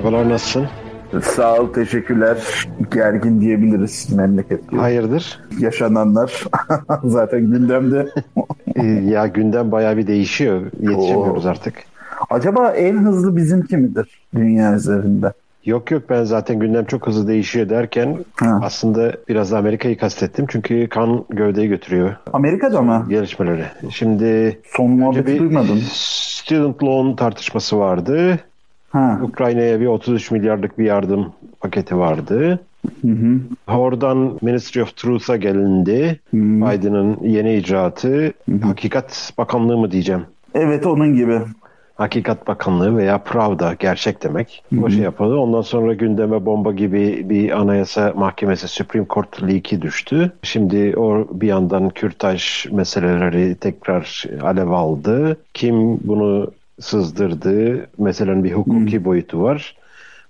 Merhabalar nasılsın? Sağ ol, teşekkürler. Gergin diyebiliriz memleket. Hayırdır? Yaşananlar zaten gündemde. Ya gündem bayağı bir değişiyor. Yetişemiyoruz Oo. artık. Acaba en hızlı bizimki midir dünya üzerinde? Yok yok ben zaten gündem çok hızlı değişiyor derken Ha. aslında biraz da Amerika'yı kastettim. Çünkü kan gövdeyi götürüyor Amerika'da mı? gelişmeleri. Şimdi Son muhabbeti bir duymadım. student loan tartışması vardı. Ha. Ukrayna'ya bir 33 milyarlık bir yardım paketi vardı. Hı hı. Oradan Ministry of Truth'a gelindi. Hmm. Biden'ın yeni icraatı. Hakikat Bakanlığı mı diyeceğim? Evet onun gibi. Hakikat Bakanlığı veya Pravda gerçek demek. O şey yapıldı. Ondan sonra gündeme bomba gibi bir anayasa mahkemesi Supreme Court leak'i düştü. Şimdi o bir yandan kürtaj meseleleri tekrar alev aldı. Kim bunu sızdırdı? Meselenin bir hukuki boyutu var.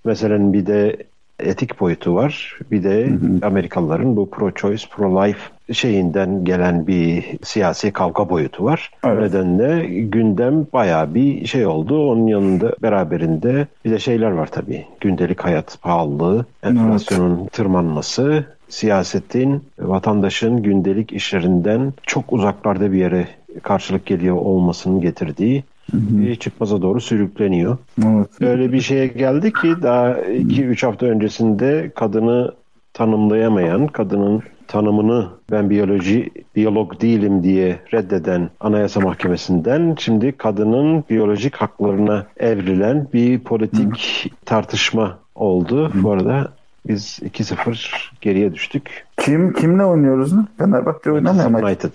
Meselenin bir de etik boyutu var. Bir de Amerikalıların bu pro-choice, pro-life şeyinden gelen bir siyasi kavga boyutu var. Evet. O nedenle gündem bayağı bir şey oldu. Onun yanında beraberinde bir de şeyler var tabii. Gündelik hayat pahalılığı, enflasyonun tırmanması, siyasetin vatandaşın gündelik işlerinden çok uzaklarda bir yere karşılık geliyor olmasının getirdiği bir çıkmaza doğru sürükleniyor. Evet. Öyle bir şeye geldi ki daha 2-3 hafta öncesinde kadını tanımlayamayan, kadının tanımını ben biyoloji, biyolog değilim diye reddeden Anayasa Mahkemesi'nden şimdi kadının biyolojik haklarına evrilen bir politik tartışma oldu. Bu arada biz 2-0 geriye düştük. Kim kimle oynuyoruz ne? Fenerbahçe oynamıyor mu? United.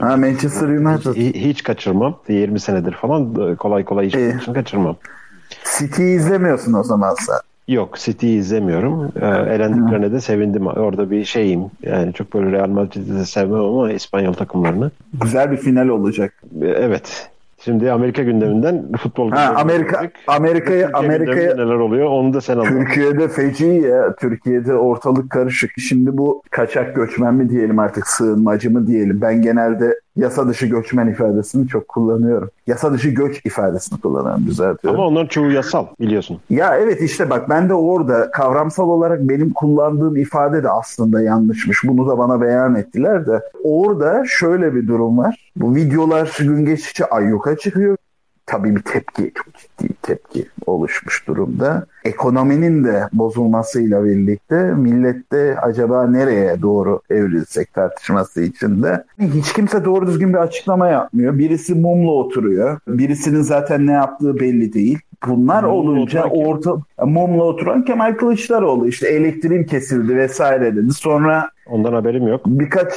Ha Manchester United. Hi- Hiç kaçırmam. 20 senedir falan kolay kolay hiç maçını kaçırmam. City'yi izlemiyorsun o zaman sen. Yok City'yi izlemiyorum. Ee, elendiklerine de sevindim. Orada bir şeyim. Yani çok böyle Real Madrid'i de sevmem ama İspanyol takımlarını. Güzel bir final olacak. Ee, Evet. Şimdi Amerika gündeminden futbol Ha Amerika. Amerika'ya Amerika'ya neler oluyor onu da sen anlat. Türkiye'de feci ya. Türkiye'de ortalık karışık. Şimdi bu kaçak göçmen mi diyelim artık sığınmacı mı diyelim. Ben genelde yasa dışı göçmen ifadesini çok kullanıyorum. Yasa dışı göç ifadesini kullanıyorum düzeltiyorum. Ama onların çoğu yasal biliyorsun. Ya evet işte bak ben de orada kavramsal olarak benim kullandığım ifade de aslında yanlışmış. Bunu da bana beyan ettiler de. Orada şöyle bir durum var. Bu videolar gün geçtikçe ayyuka çıkıyor. Tabii bir tepki, çok ciddi bir tepki oluşmuş durumda. Ekonominin de bozulmasıyla birlikte millette acaba nereye doğru evrilsek tartışması içinde. Hiç kimse doğru düzgün bir açıklama yapmıyor. Birisi mumla oturuyor. Birisinin zaten ne yaptığı belli değil. Bunlar Mumla olunca orta mumla oturan Kemal Kılıçdaroğlu işte elektriğim kesildi vesaire dedi. Sonra Ondan haberim yok. birkaç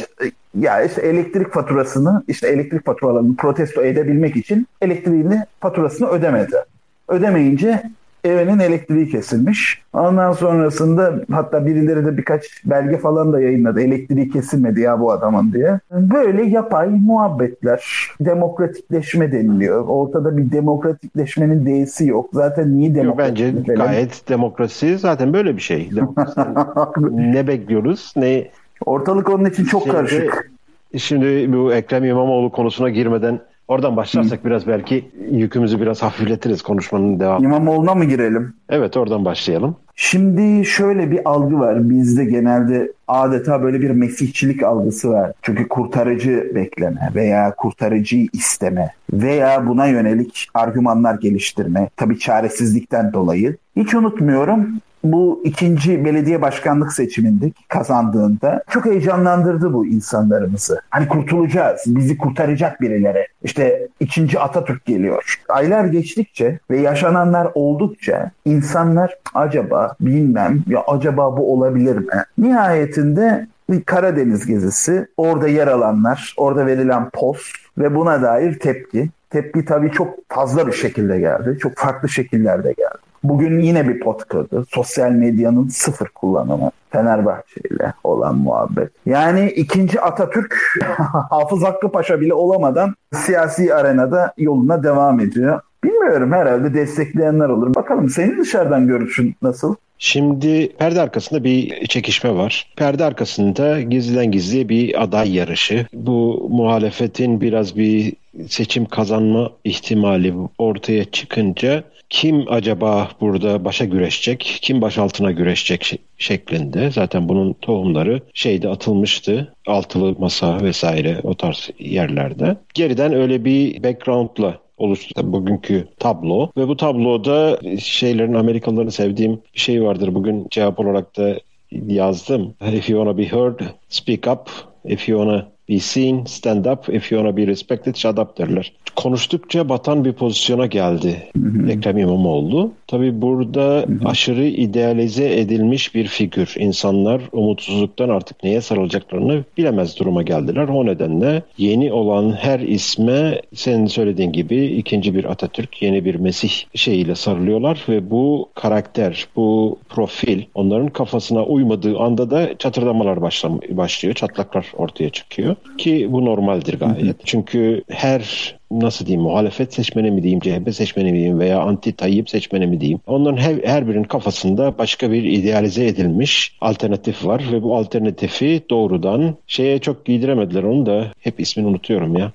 ya işte elektrik faturasını işte elektrik faturalarını protesto edebilmek için elektriğini faturasını ödemedi. Ödemeyince evinin elektriği kesilmiş. Ondan sonrasında hatta birileri de birkaç belge falan da yayınladı. Elektriği kesilmedi ya bu adamın diye. Böyle yapay muhabbetler, demokratikleşme deniliyor. Ortada bir demokratikleşmenin değisi yok. Zaten niye Yok, bence gayet demokrasi zaten böyle bir şey. Ne bekliyoruz ne Ortalık onun için çok Şimdi- karışık. Şimdi bu Ekrem İmamoğlu konusuna girmeden oradan başlarsak biraz belki yükümüzü biraz hafifletiriz konuşmanın devamı. İmamoğlu'na mı girelim? Evet oradan başlayalım. Şimdi şöyle bir algı var. Bizde genelde adeta böyle bir mesihçilik algısı var. Çünkü kurtarıcı bekleme veya kurtarıcıyı isteme veya buna yönelik argümanlar geliştirme. Tabii çaresizlikten dolayı. Hiç unutmuyorum bu ikinci belediye başkanlık seçiminde kazandığında çok heyecanlandırdı bu insanlarımızı. Hani kurtulacağız, bizi kurtaracak birileri. İşte ikinci Atatürk geliyor. Aylar geçtikçe ve yaşananlar oldukça insanlar acaba bilmem ya acaba bu olabilir mi? Nihayetinde bir Karadeniz gezisi, orada yer alanlar, orada verilen post ve buna dair tepki. Tepki tabii çok fazla bir şekilde geldi. Çok farklı şekillerde geldi. Bugün yine bir pot kırdı. Sosyal medyanın sıfır kullanımı. Fenerbahçe ile olan muhabbet. Yani ikinci Atatürk Hafız Hakkı Paşa bile olamadan siyasi arenada yoluna devam ediyor. Bilmiyorum herhalde destekleyenler olur. Bakalım senin dışarıdan görüşün nasıl? Şimdi perde arkasında bir çekişme var. Perde arkasında gizliden gizliye bir aday yarışı. Bu muhalefetin biraz bir seçim kazanma ihtimali ortaya çıkınca kim acaba burada başa güreşecek, kim baş altına güreşecek şeklinde. Zaten bunun tohumları şeyde atılmıştı. Altılı masa vesaire o tarz yerlerde. Geriden öyle bir background'la oluştu bugünkü tablo ve bu tabloda şeylerin Amerikalıların sevdiğim bir şey vardır. Bugün cevap olarak da yazdım. If you wanna be heard, speak up. If you wanna be seen, stand up. If you wanna be respected, shut up derler. Konuştukça batan bir pozisyona geldi hı hı. Ekrem İmamoğlu. Tabi burada hı hı. aşırı idealize edilmiş bir figür. İnsanlar umutsuzluktan artık neye sarılacaklarını bilemez duruma geldiler. O nedenle yeni olan her isme senin söylediğin gibi ikinci bir Atatürk, yeni bir Mesih şeyiyle sarılıyorlar ve bu karakter, bu profil onların kafasına uymadığı anda da çatırdamalar başlıyor, çatlaklar ortaya çıkıyor ki bu normaldir gayet. Hı hı. Çünkü her nasıl diyeyim muhalefet seçmeni mi diyeyim, CHP seçmeni mi diyeyim veya anti Tayyip seçmeni mi diyeyim. Onların her, her birinin kafasında başka bir idealize edilmiş alternatif var ve bu alternatifi doğrudan şeye çok giydiremediler onu da hep ismini unutuyorum ya.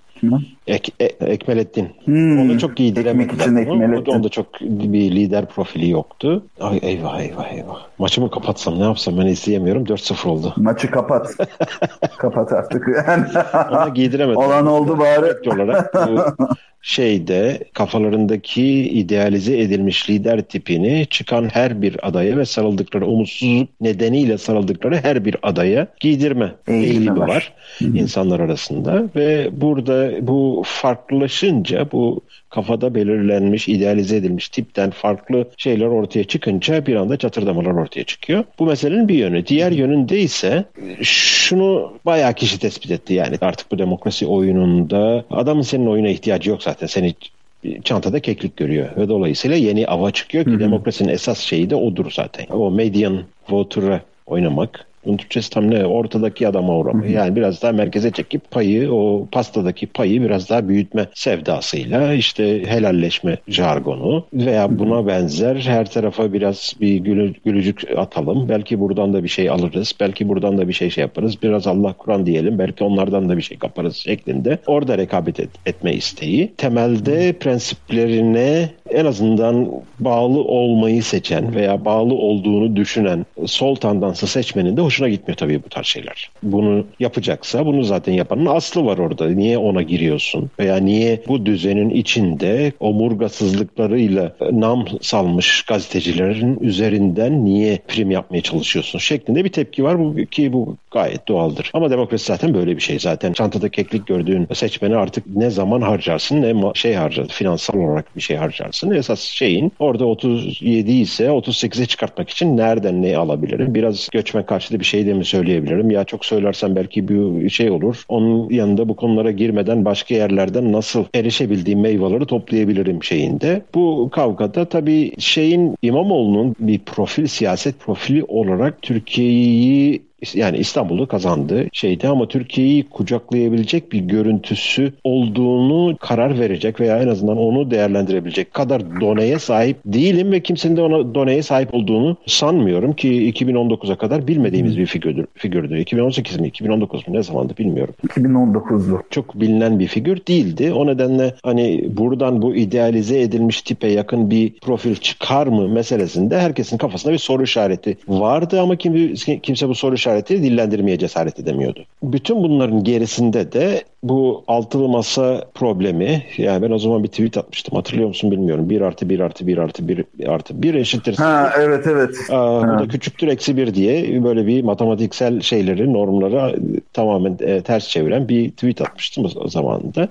Ek, e, Ekmelettin. Hmm. Onu çok giydiremediler. Ekmelettin. Onda çok bir lider profili yoktu. Ay eyvah eyvah eyvah. Maçımı kapatsam ne yapsam ben izleyemiyorum. 4-0 oldu. Maçı kapat. kapat artık. Yani. Ona giydiremedim. Olan oldu bari. olarak bu şeyde kafalarındaki idealize edilmiş lider tipini çıkan her bir adaya ve sarıldıkları umutsuzluk nedeniyle sarıldıkları her bir adaya giydirme eğilimi var, var insanlar arasında ve burada bu farklılaşınca bu kafada belirlenmiş, idealize edilmiş tipten farklı şeyler ortaya çıkınca bir anda çatırdamalar ortaya çıkıyor. Bu meselenin bir yönü. Diğer yönünde ise şunu bayağı kişi tespit etti yani artık bu demokrasi oyununda adamın senin oyuna ihtiyacı yok zaten. Seni çantada keklik görüyor ve dolayısıyla yeni ava çıkıyor ki Hı-hı. demokrasinin esas şeyi de odur zaten. O median voter'a oynamak bunun Türkçesi tam ne? Ortadaki adama uğrama. Yani biraz daha merkeze çekip payı, o pastadaki payı biraz daha büyütme sevdasıyla işte helalleşme jargonu veya buna benzer her tarafa biraz bir gülü, gülücük atalım. Belki buradan da bir şey alırız. Belki buradan da bir şey şey yaparız. Biraz Allah Kur'an diyelim. Belki onlardan da bir şey kaparız şeklinde. Orada rekabet et, etme isteği. Temelde prensiplerine en azından bağlı olmayı seçen veya bağlı olduğunu düşünen sol tandansı seçmenin de hoşuna gitmiyor tabii bu tarz şeyler. Bunu yapacaksa bunu zaten yapanın aslı var orada. Niye ona giriyorsun? Veya niye bu düzenin içinde omurgasızlıklarıyla nam salmış gazetecilerin üzerinden niye prim yapmaya çalışıyorsun? Şeklinde bir tepki var bu, ki bu gayet doğaldır. Ama demokrasi zaten böyle bir şey. Zaten çantada keklik gördüğün seçmeni artık ne zaman harcarsın ne şey harcarsın. Finansal olarak bir şey harcarsın. Esas şeyin orada 37 ise 38'e çıkartmak için nereden ne alabilirim? Biraz göçmen karşıtı bir şey de mi söyleyebilirim? Ya çok söylersem belki bir şey olur. Onun yanında bu konulara girmeden başka yerlerden nasıl erişebildiğim meyveleri toplayabilirim şeyinde. Bu kavgada tabii şeyin İmamoğlu'nun bir profil, siyaset profili olarak Türkiye'yi yani İstanbul'u kazandı şeydi ama Türkiye'yi kucaklayabilecek bir görüntüsü olduğunu karar verecek veya en azından onu değerlendirebilecek kadar doneye sahip değilim ve kimsenin de ona doneye sahip olduğunu sanmıyorum ki 2019'a kadar bilmediğimiz bir figürdür. figürdü. 2018 mi 2019 mu ne zamandı bilmiyorum. 2019'du. Çok bilinen bir figür değildi. O nedenle hani buradan bu idealize edilmiş tipe yakın bir profil çıkar mı meselesinde herkesin kafasında bir soru işareti vardı ama kimse, kimse bu soru işareti işareti dillendirmeye cesaret edemiyordu. Bütün bunların gerisinde de bu altılı masa problemi yani ben o zaman bir tweet atmıştım hatırlıyor musun bilmiyorum. 1 artı 1 artı 1 artı 1 artı 1 eşittir. Ha evet evet. Aa, ha. Bu da küçüktür eksi 1 diye böyle bir matematiksel şeyleri normlara tamamen e, ters çeviren bir tweet atmıştım o zamanında.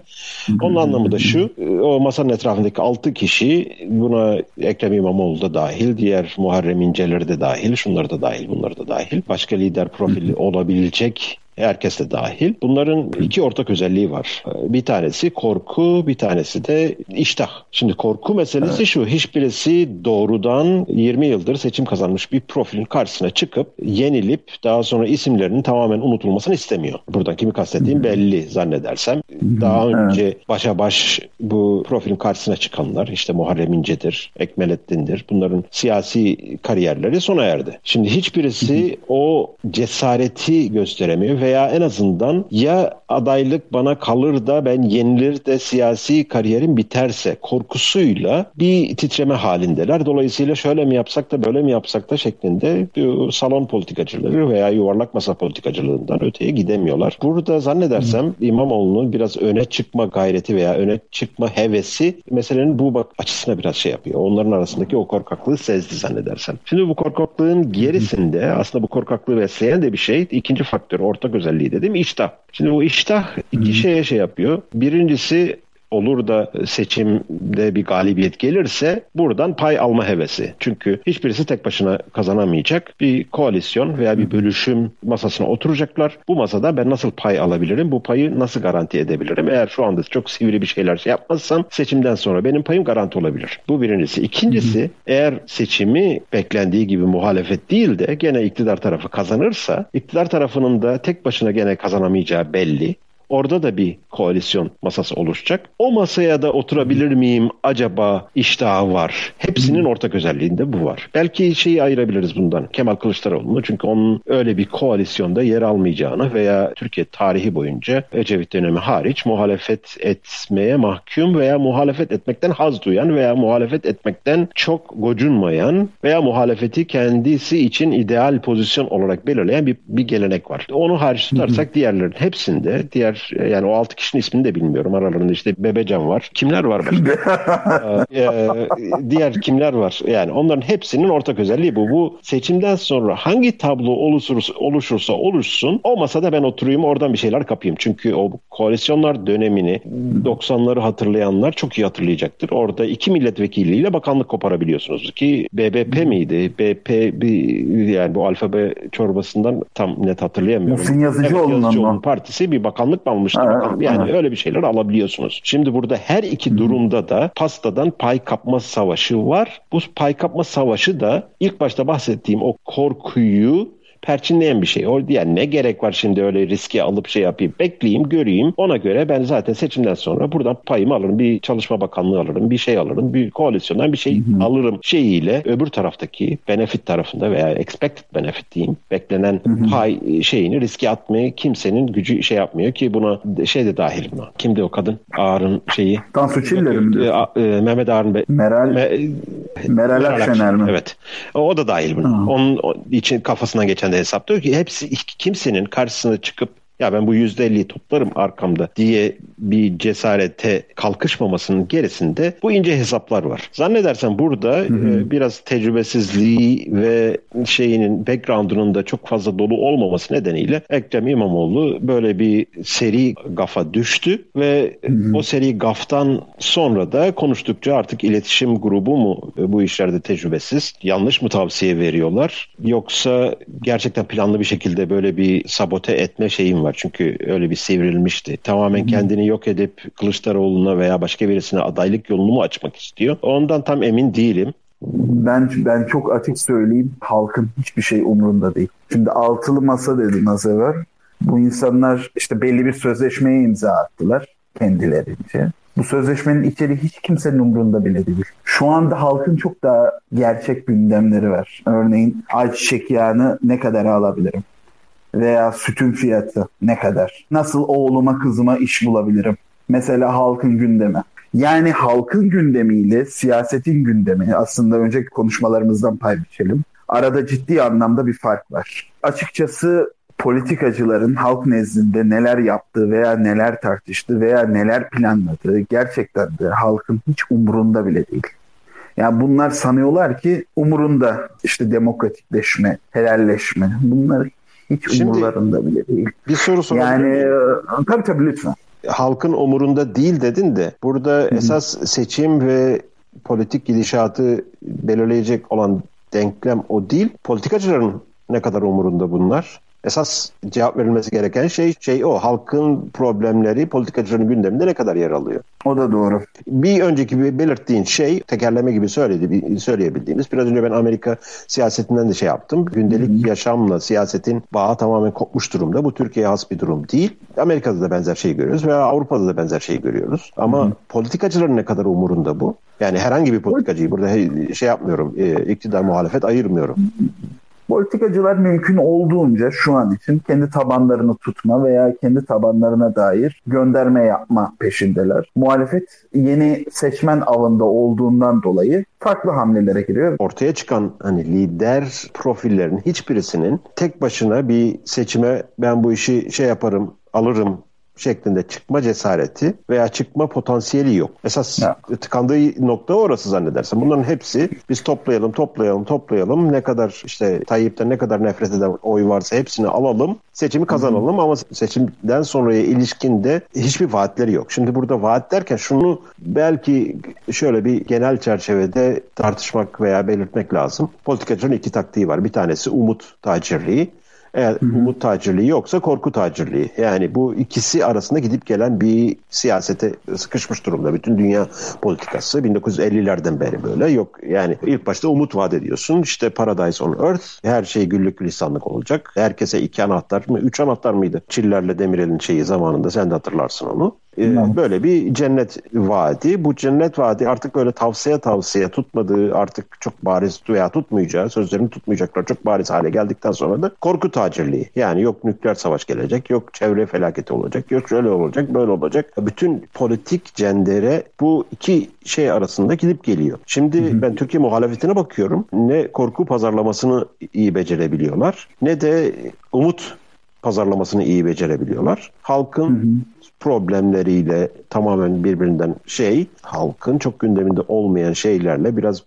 Onun anlamı da şu o masanın etrafındaki 6 kişi buna Ekrem İmamoğlu da dahil diğer Muharrem İnceleri de dahil şunları da dahil bunları da dahil başka lider profili olabilecek herkes de dahil. Bunların iki ortak özelliği var. Bir tanesi korku, bir tanesi de iştah. Şimdi korku meselesi evet. şu, hiçbirisi doğrudan 20 yıldır seçim kazanmış bir profilin karşısına çıkıp yenilip daha sonra isimlerinin tamamen unutulmasını istemiyor. Buradan kimi kastettiğim belli zannedersem. Daha önce evet. başa baş bu profilin karşısına çıkanlar işte Muharrem İnce'dir, Ekmelettin'dir. Bunların siyasi kariyerleri sona erdi. Şimdi hiçbirisi o cesareti gösteremiyor ve veya en azından ya adaylık bana kalır da ben yenilir de siyasi kariyerim biterse korkusuyla bir titreme halindeler. Dolayısıyla şöyle mi yapsak da böyle mi yapsak da şeklinde salon politikacıları veya yuvarlak masa politikacılığından öteye gidemiyorlar. Burada zannedersem İmamoğlu'nun biraz öne çıkma gayreti veya öne çıkma hevesi meselenin bu bak açısına biraz şey yapıyor. Onların arasındaki o korkaklığı sezdi zannedersem. Şimdi bu korkaklığın gerisinde aslında bu korkaklığı besleyen de bir şey. ikinci faktör ortak özelliği dedim iştah. Şimdi bu iştah iki şeye şey yapıyor. Birincisi olur da seçimde bir galibiyet gelirse buradan pay alma hevesi. Çünkü hiçbirisi tek başına kazanamayacak. Bir koalisyon veya bir bölüşüm masasına oturacaklar. Bu masada ben nasıl pay alabilirim? Bu payı nasıl garanti edebilirim? Eğer şu anda çok sivri bir şeyler şey yapmazsam seçimden sonra benim payım garanti olabilir. Bu birincisi. İkincisi eğer seçimi beklendiği gibi muhalefet değil de gene iktidar tarafı kazanırsa iktidar tarafının da tek başına gene kazanamayacağı belli. Orada da bir koalisyon masası oluşacak. O masaya da oturabilir miyim acaba iştahı var. Hepsinin ortak özelliğinde bu var. Belki şeyi ayırabiliriz bundan. Kemal Kılıçdaroğlu'nu çünkü onun öyle bir koalisyonda yer almayacağını veya Türkiye tarihi boyunca Ecevit dönemi hariç muhalefet etmeye mahkum veya muhalefet etmekten haz duyan veya muhalefet etmekten çok gocunmayan veya muhalefeti kendisi için ideal pozisyon olarak belirleyen bir, bir gelenek var. Onu hariç tutarsak diğerlerin hepsinde diğer yani o altı kişinin ismini de bilmiyorum. Aralarında işte Bebecan var. Kimler var başka? ee, diğer kimler var? Yani onların hepsinin ortak özelliği bu. Bu seçimden sonra hangi tablo oluşursa, oluşursa oluşsun o masada ben oturayım oradan bir şeyler kapayım. Çünkü o koalisyonlar dönemini 90'ları hatırlayanlar çok iyi hatırlayacaktır. Orada iki milletvekiliyle bakanlık koparabiliyorsunuz ki BBP miydi? BP bir yani bu alfabe çorbasından tam net hatırlayamıyorum. Muhsin Yazıcıoğlu'nun evet, partisi bir bakanlık almıştı. Ha, yani ha. öyle bir şeyler alabiliyorsunuz. Şimdi burada her iki durumda da pastadan pay kapma savaşı var. Bu pay kapma savaşı da ilk başta bahsettiğim o korkuyu perçinleyen bir şey. O yani ne gerek var şimdi öyle riski alıp şey yapayım. Bekleyeyim, göreyim. Ona göre ben zaten seçimden sonra buradan payımı alırım. Bir çalışma bakanlığı alırım, bir şey alırım. Bir koalisyondan bir şey Hı-hı. alırım şeyiyle öbür taraftaki benefit tarafında veya expected benefit diyeyim beklenen Hı-hı. pay şeyini riske atmaya kimsenin gücü şey yapmıyor ki buna şey de dahil buna. Kimdi o kadın? Ağar'ın şeyi. Tansu Çiller mi e, e, Mehmet Ağar'ın be, Meral Me, Meral Akşener mi? Evet. O da dahil buna. Hı. Onun için kafasından geçen kendi hesaplıyor ki hepsi kimsenin karşısına çıkıp ya ben bu %50'yi toplarım arkamda diye bir cesarete kalkışmamasının gerisinde bu ince hesaplar var. Zannedersem burada hı hı. E, biraz tecrübesizliği ve şeyinin background'unun da çok fazla dolu olmaması nedeniyle Ekrem İmamoğlu böyle bir seri gafa düştü ve hı hı. o seri gaftan sonra da konuştukça artık iletişim grubu mu bu işlerde tecrübesiz? Yanlış mı tavsiye veriyorlar? Yoksa gerçekten planlı bir şekilde böyle bir sabote etme şeyim var var. Çünkü öyle bir sivrilmişti. Tamamen kendini yok edip Kılıçdaroğlu'na veya başka birisine adaylık yolunu mu açmak istiyor? Ondan tam emin değilim. Ben ben çok açık söyleyeyim. Halkın hiçbir şey umurunda değil. Şimdi altılı masa dedi az evvel. Bu insanlar işte belli bir sözleşmeye imza attılar kendilerince. Bu sözleşmenin içeriği hiç kimsenin umurunda bile değil. Şu anda halkın çok daha gerçek gündemleri var. Örneğin ayçiçek yağını ne kadar alabilirim? Veya sütün fiyatı ne kadar? Nasıl oğluma kızıma iş bulabilirim? Mesela halkın gündemi. Yani halkın gündemiyle siyasetin gündemi aslında önceki konuşmalarımızdan pay biçelim. Arada ciddi anlamda bir fark var. Açıkçası politikacıların halk nezdinde neler yaptığı veya neler tartıştığı veya neler planladığı gerçekten de halkın hiç umurunda bile değil. Yani bunlar sanıyorlar ki umurunda işte demokratikleşme, helalleşme. Bunlar hiç Şimdi, umurlarında bile değil. Bir soru sorabilir Yani e, tabii tabii lütfen. Halkın umurunda değil dedin de burada Hı-hı. esas seçim ve politik gidişatı belirleyecek olan denklem o değil. Politikacıların ne kadar umurunda bunlar? Esas cevap verilmesi gereken şey şey o. Halkın problemleri politikacıların gündeminde ne kadar yer alıyor? O da doğru. Bir önceki belirttiğin şey tekerleme gibi söyledi, söyleyebildiğimiz. Biraz önce ben Amerika siyasetinden de şey yaptım. Gündelik Hı-hı. yaşamla siyasetin bağı tamamen kopmuş durumda. Bu Türkiye'ye has bir durum değil. Amerika'da da benzer şey görüyoruz veya Avrupa'da da benzer şey görüyoruz. Ama Hı-hı. politikacıların ne kadar umurunda bu? Yani herhangi bir politikacıyı burada şey yapmıyorum, e, iktidar muhalefet ayırmıyorum. Politikacılar mümkün olduğunca şu an için kendi tabanlarını tutma veya kendi tabanlarına dair gönderme yapma peşindeler. Muhalefet yeni seçmen avında olduğundan dolayı farklı hamlelere giriyor. Ortaya çıkan hani lider profillerin hiçbirisinin tek başına bir seçime ben bu işi şey yaparım alırım şeklinde çıkma cesareti veya çıkma potansiyeli yok. Esas ya. tıkandığı nokta orası zannedersen. Bunların hepsi biz toplayalım, toplayalım, toplayalım. Ne kadar işte Tayyip'ten ne kadar nefret eden oy varsa hepsini alalım. Seçimi kazanalım Hı-hı. ama seçimden sonraya ilişkin de hiçbir vaatleri yok. Şimdi burada vaat derken şunu belki şöyle bir genel çerçevede tartışmak veya belirtmek lazım. Politikacının iki taktiği var. Bir tanesi umut tacirliği. Eğer Hı-hı. umut tacirliği yoksa korku tacirliği. Yani bu ikisi arasında gidip gelen bir siyasete sıkışmış durumda. Bütün dünya politikası 1950'lerden beri böyle. Yok yani ilk başta umut vaat ediyorsun. İşte Paradise on Earth. Her şey güllük lisanlık olacak. Herkese iki anahtar mı? Üç anahtar mıydı? Çillerle Demirel'in şeyi zamanında sen de hatırlarsın onu. Ee, böyle bir cennet vaadi. Bu cennet vaadi artık böyle tavsiye tavsiye tutmadığı artık çok bariz veya tutmayacağı sözlerini tutmayacaklar çok bariz hale geldikten sonra da korku tacirliği. Yani yok nükleer savaş gelecek, yok çevre felaketi olacak, yok şöyle olacak, böyle olacak. Bütün politik cendere bu iki şey arasında gidip geliyor. Şimdi hı hı. ben Türkiye muhalefetine bakıyorum. Ne korku pazarlamasını iyi becerebiliyorlar ne de umut pazarlamasını iyi becerebiliyorlar. Halkın hı hı problemleriyle tamamen birbirinden şey halkın çok gündeminde olmayan şeylerle biraz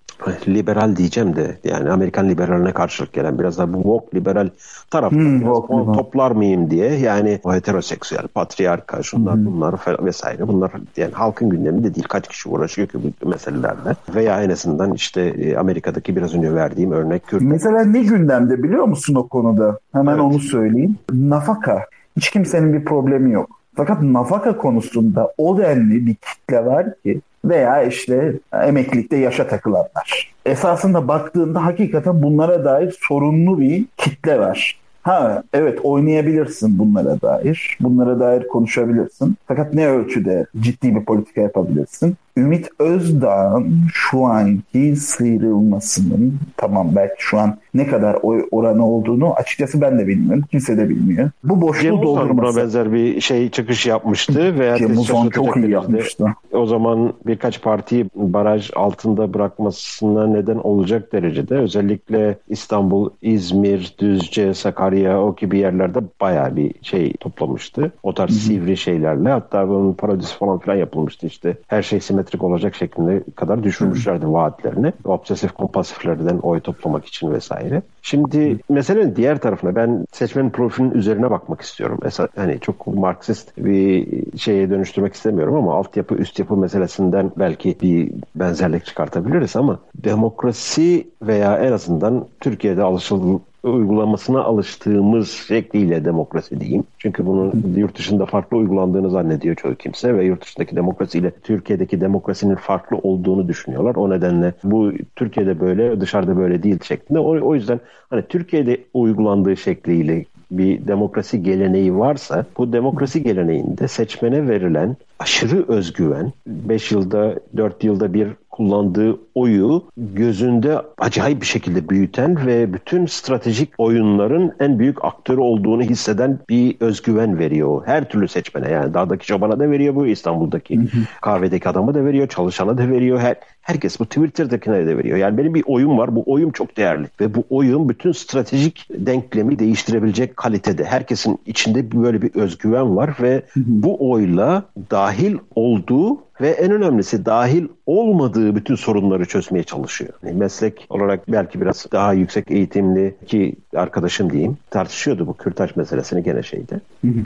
liberal diyeceğim de yani Amerikan liberaline karşılık gelen biraz da bu woke liberal tarafta hmm, woke, toplar mıyım diye yani o heteroseksüel patriarka şunlar hmm. bunlar vesaire bunlar yani halkın gündeminde değil kaç kişi uğraşıyor ki bu meselelerle veya en azından işte e, Amerika'daki biraz önce verdiğim örnek Kürt. Mesela ne gündemde biliyor musun o konuda? Hemen evet. onu söyleyeyim. Nafaka. Hiç kimsenin bir problemi yok. Fakat nafaka konusunda o denli bir kitle var ki veya işte emeklilikte yaşa takılanlar. Esasında baktığında hakikaten bunlara dair sorunlu bir kitle var. Ha evet oynayabilirsin bunlara dair. Bunlara dair konuşabilirsin. Fakat ne ölçüde ciddi bir politika yapabilirsin? Ümit Özdağ'ın şu anki sıyrılmasının tamam belki şu an ne kadar oy oranı olduğunu açıkçası ben de bilmiyorum. Kimse de bilmiyor. Bu boşluğu Cem doldurması. buna benzer bir şey çıkış yapmıştı. veya Cem Uzan çok iyi yapmıştı. O zaman birkaç partiyi baraj altında bırakmasına neden olacak derecede özellikle İstanbul, İzmir, Düzce, Sakarya o gibi yerlerde baya bir şey toplamıştı. O tarz Hı-hı. sivri şeylerle hatta bunun parodisi falan filan yapılmıştı işte. Her şey simetrik simetrik olacak şeklinde kadar düşürmüşlerdi vaatlerini. Obsesif kompulsiflerden oy toplamak için vesaire. Şimdi meselenin diğer tarafına ben seçmenin profilinin üzerine bakmak istiyorum. Mesela hani çok Marksist bir şeye dönüştürmek istemiyorum ama altyapı üst yapı meselesinden belki bir benzerlik çıkartabiliriz ama demokrasi veya en azından Türkiye'de alışıl uygulamasına alıştığımız şekliyle demokrasi diyeyim. Çünkü bunun yurt dışında farklı uygulandığını zannediyor çoğu kimse ve yurt dışındaki demokrasiyle Türkiye'deki demokrasinin farklı olduğunu düşünüyorlar. O nedenle bu Türkiye'de böyle dışarıda böyle değil şeklinde. O, o yüzden hani Türkiye'de uygulandığı şekliyle bir demokrasi geleneği varsa bu demokrasi geleneğinde seçmene verilen aşırı özgüven 5 yılda 4 yılda bir kullandığı oyu gözünde acayip bir şekilde büyüten ve bütün stratejik oyunların en büyük aktörü olduğunu hisseden bir özgüven veriyor. Her türlü seçmene yani dağdaki çobana da veriyor bu İstanbul'daki kahvedeki adama da veriyor, çalışana da veriyor. Her, herkes bu Twitter'dakine de veriyor. Yani benim bir oyum var. Bu oyum çok değerli ve bu oyun bütün stratejik denklemi değiştirebilecek kalitede. Herkesin içinde böyle bir özgüven var ve bu oyla dahil olduğu ve en önemlisi dahil olmadığı bütün sorunları çözmeye çalışıyor. Yani meslek olarak belki biraz daha yüksek eğitimli ki arkadaşım diyeyim tartışıyordu bu kürtaj meselesini gene şeyde.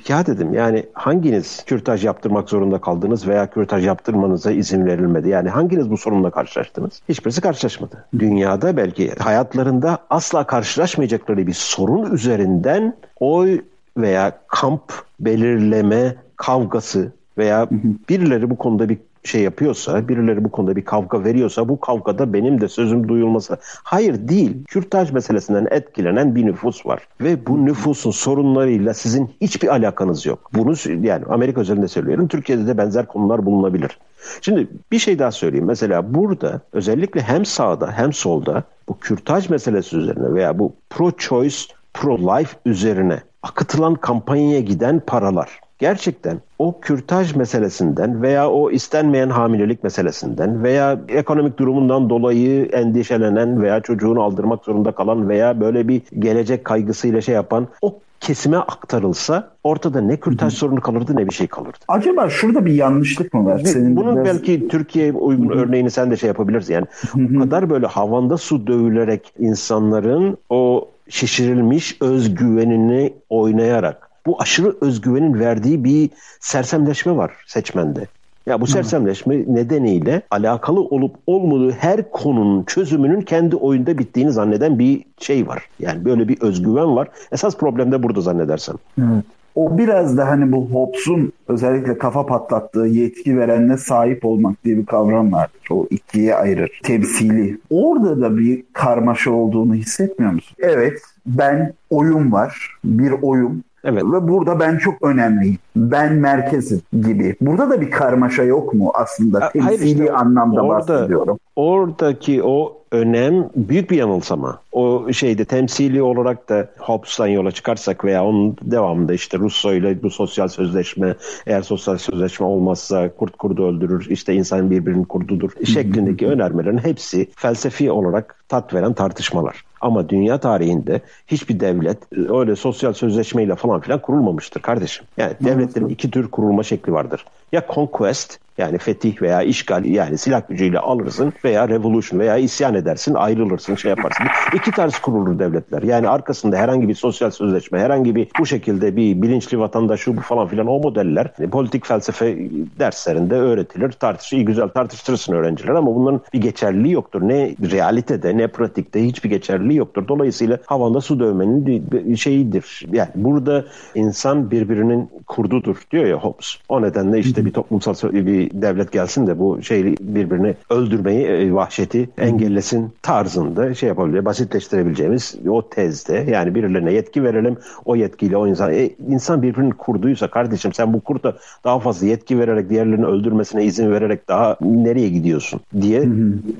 Ya dedim yani hanginiz kürtaj yaptırmak zorunda kaldınız veya kürtaj yaptırmanıza izin verilmedi? Yani hanginiz bu sorunla karşılaştınız? Hiçbirisi karşılaşmadı. Dünyada belki hayatlarında asla karşılaşmayacakları bir sorun üzerinden oy veya kamp belirleme kavgası veya birileri bu konuda bir şey yapıyorsa, birileri bu konuda bir kavga veriyorsa bu kavgada benim de sözüm duyulması. Hayır değil. Kürtaj meselesinden etkilenen bir nüfus var. Ve bu nüfusun sorunlarıyla sizin hiçbir alakanız yok. Bunu yani Amerika özelinde söylüyorum. Türkiye'de de benzer konular bulunabilir. Şimdi bir şey daha söyleyeyim. Mesela burada özellikle hem sağda hem solda bu kürtaj meselesi üzerine veya bu pro-choice, pro-life üzerine akıtılan kampanyaya giden paralar gerçekten o kürtaj meselesinden veya o istenmeyen hamilelik meselesinden veya ekonomik durumundan dolayı endişelenen veya çocuğunu aldırmak zorunda kalan veya böyle bir gelecek kaygısıyla şey yapan o kesime aktarılsa ortada ne kürtaj sorunu kalırdı ne bir şey kalırdı. Acaba şurada bir yanlışlık mı var? Senin Bunun biraz... belki Türkiye uygun Hı-hı. örneğini sen de şey yapabilirsin. Yani Hı-hı. o kadar böyle havanda su dövülerek insanların o şişirilmiş özgüvenini oynayarak bu aşırı özgüvenin verdiği bir sersemleşme var seçmende. Ya bu sersemleşme nedeniyle alakalı olup olmadığı her konunun çözümünün kendi oyunda bittiğini zanneden bir şey var. Yani böyle bir özgüven var. Esas problem de burada zannedersem. Evet. O biraz da hani bu Hobbes'un özellikle kafa patlattığı yetki verenle sahip olmak diye bir kavram var. O ikiye ayırır. Temsili. Orada da bir karmaşa olduğunu hissetmiyor musun? Evet ben oyun var. Bir oyun Evet. Ve burada ben çok önemliyim. Ben merkezim gibi. Burada da bir karmaşa yok mu aslında? Temsili işte, anlamda orada, bahsediyorum. Oradaki o önem büyük bir yanılsama. O şeyde temsili olarak da Hobbes'tan yola çıkarsak veya onun devamında işte Rousseau ile bu sosyal sözleşme eğer sosyal sözleşme olmazsa kurt kurdu öldürür işte insan birbirini kurdudur şeklindeki önermelerin hepsi felsefi olarak tat veren tartışmalar. Ama dünya tarihinde hiçbir devlet öyle sosyal sözleşmeyle falan filan kurulmamıştır kardeşim. Yani devletlerin iki tür kurulma şekli vardır. Ya conquest yani fetih veya işgal yani silah gücüyle alırsın veya revolution veya isyan edersin ayrılırsın şey yaparsın. İki tarz kurulur devletler. Yani arkasında herhangi bir sosyal sözleşme herhangi bir bu şekilde bir bilinçli vatandaş bu falan filan o modeller e, politik felsefe derslerinde öğretilir. Tartış, iyi güzel tartıştırırsın öğrenciler ama bunların bir geçerliliği yoktur. Ne realitede ne pratikte hiçbir geçerliliği yoktur. Dolayısıyla havanda su dövmenin şeyidir. Yani burada insan birbirinin kurdudur diyor ya Hobbes. O nedenle işte bir toplumsal bir devlet gelsin de bu şeyi birbirini öldürmeyi, e, vahşeti engellesin tarzında şey yapabilir, basitleştirebileceğimiz o tezde yani birilerine yetki verelim. O yetkiyle o insan e, insan birbirini kurduysa kardeşim sen bu kurda daha fazla yetki vererek diğerlerini öldürmesine izin vererek daha nereye gidiyorsun diye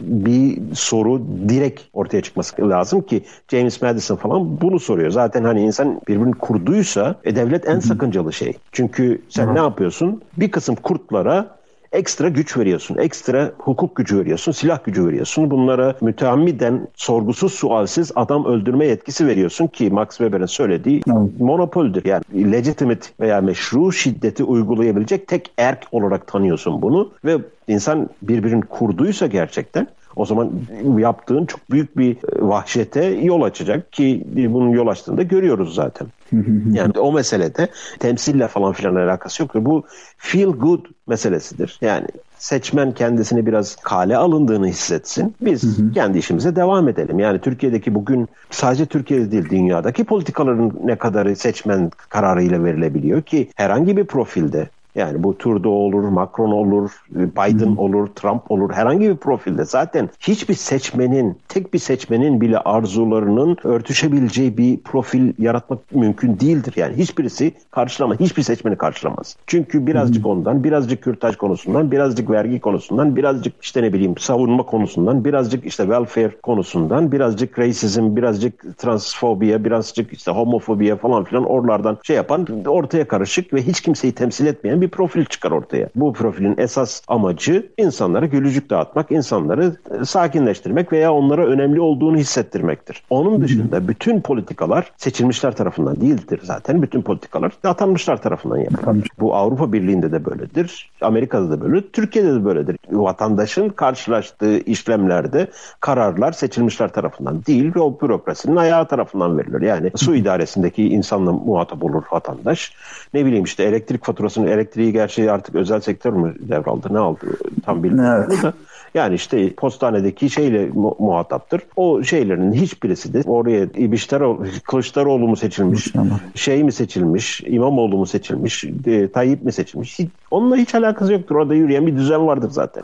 bir soru direkt ortaya çıkması lazım ki James Madison falan bunu soruyor. Zaten hani insan birbirini kurduysa e, devlet en sakıncalı şey. Çünkü sen ne yapıyorsun? Bir kısım kurtlara ekstra güç veriyorsun. Ekstra hukuk gücü veriyorsun, silah gücü veriyorsun. Bunlara müteammiden, sorgusuz sualsiz adam öldürme yetkisi veriyorsun ki Max Weber'in söylediği evet. monopoldür. Yani legitimate veya meşru şiddeti uygulayabilecek tek erk olarak tanıyorsun bunu ve insan birbirini kurduysa gerçekten o zaman yaptığın çok büyük bir vahşete yol açacak ki bunun yol açtığını da görüyoruz zaten. yani o meselede temsille falan filan alakası yoktur. Bu feel good meselesidir. Yani seçmen kendisini biraz kale alındığını hissetsin. Biz kendi işimize devam edelim. Yani Türkiye'deki bugün sadece Türkiye'de değil dünyadaki politikaların ne kadarı seçmen kararıyla verilebiliyor ki herhangi bir profilde yani bu Trudeau olur, Macron olur, Biden hmm. olur, Trump olur. Herhangi bir profilde zaten hiçbir seçmenin, tek bir seçmenin bile arzularının örtüşebileceği bir profil yaratmak mümkün değildir. Yani hiçbirisi karşılamaz. Hiçbir seçmeni karşılamaz. Çünkü birazcık ondan, birazcık kürtaj konusundan, birazcık vergi konusundan, birazcık işte ne bileyim savunma konusundan, birazcık işte welfare konusundan, birazcık racism, birazcık transfobiya, birazcık işte homofobiya falan filan oralardan şey yapan ortaya karışık ve hiç kimseyi temsil etmeyen bir bir profil çıkar ortaya. Bu profilin esas amacı insanlara gülücük dağıtmak, insanları e, sakinleştirmek veya onlara önemli olduğunu hissettirmektir. Onun dışında bütün politikalar seçilmişler tarafından değildir zaten. Bütün politikalar atanmışlar tarafından yapılır. Bu Avrupa Birliği'nde de böyledir. Amerika'da da böyle, Türkiye'de de böyledir. Vatandaşın karşılaştığı işlemlerde kararlar seçilmişler tarafından değil ve o bürokrasinin ayağı tarafından verilir. Yani su idaresindeki insanla muhatap olur vatandaş. Ne bileyim işte elektrik faturasını elektrik elektriği gerçi artık özel sektör mü devraldı ne aldı tam bilmiyorum evet. da. Yani işte postanedeki şeyle mu- muhataptır. O şeylerin hiçbirisi de oraya İbiştaroğlu, Kılıçdaroğlu mu seçilmiş, şey mi seçilmiş, İmamoğlu mu seçilmiş, e, Tayyip mi seçilmiş? Hiç, onunla hiç alakası yoktur. Orada yürüyen bir düzen vardır zaten.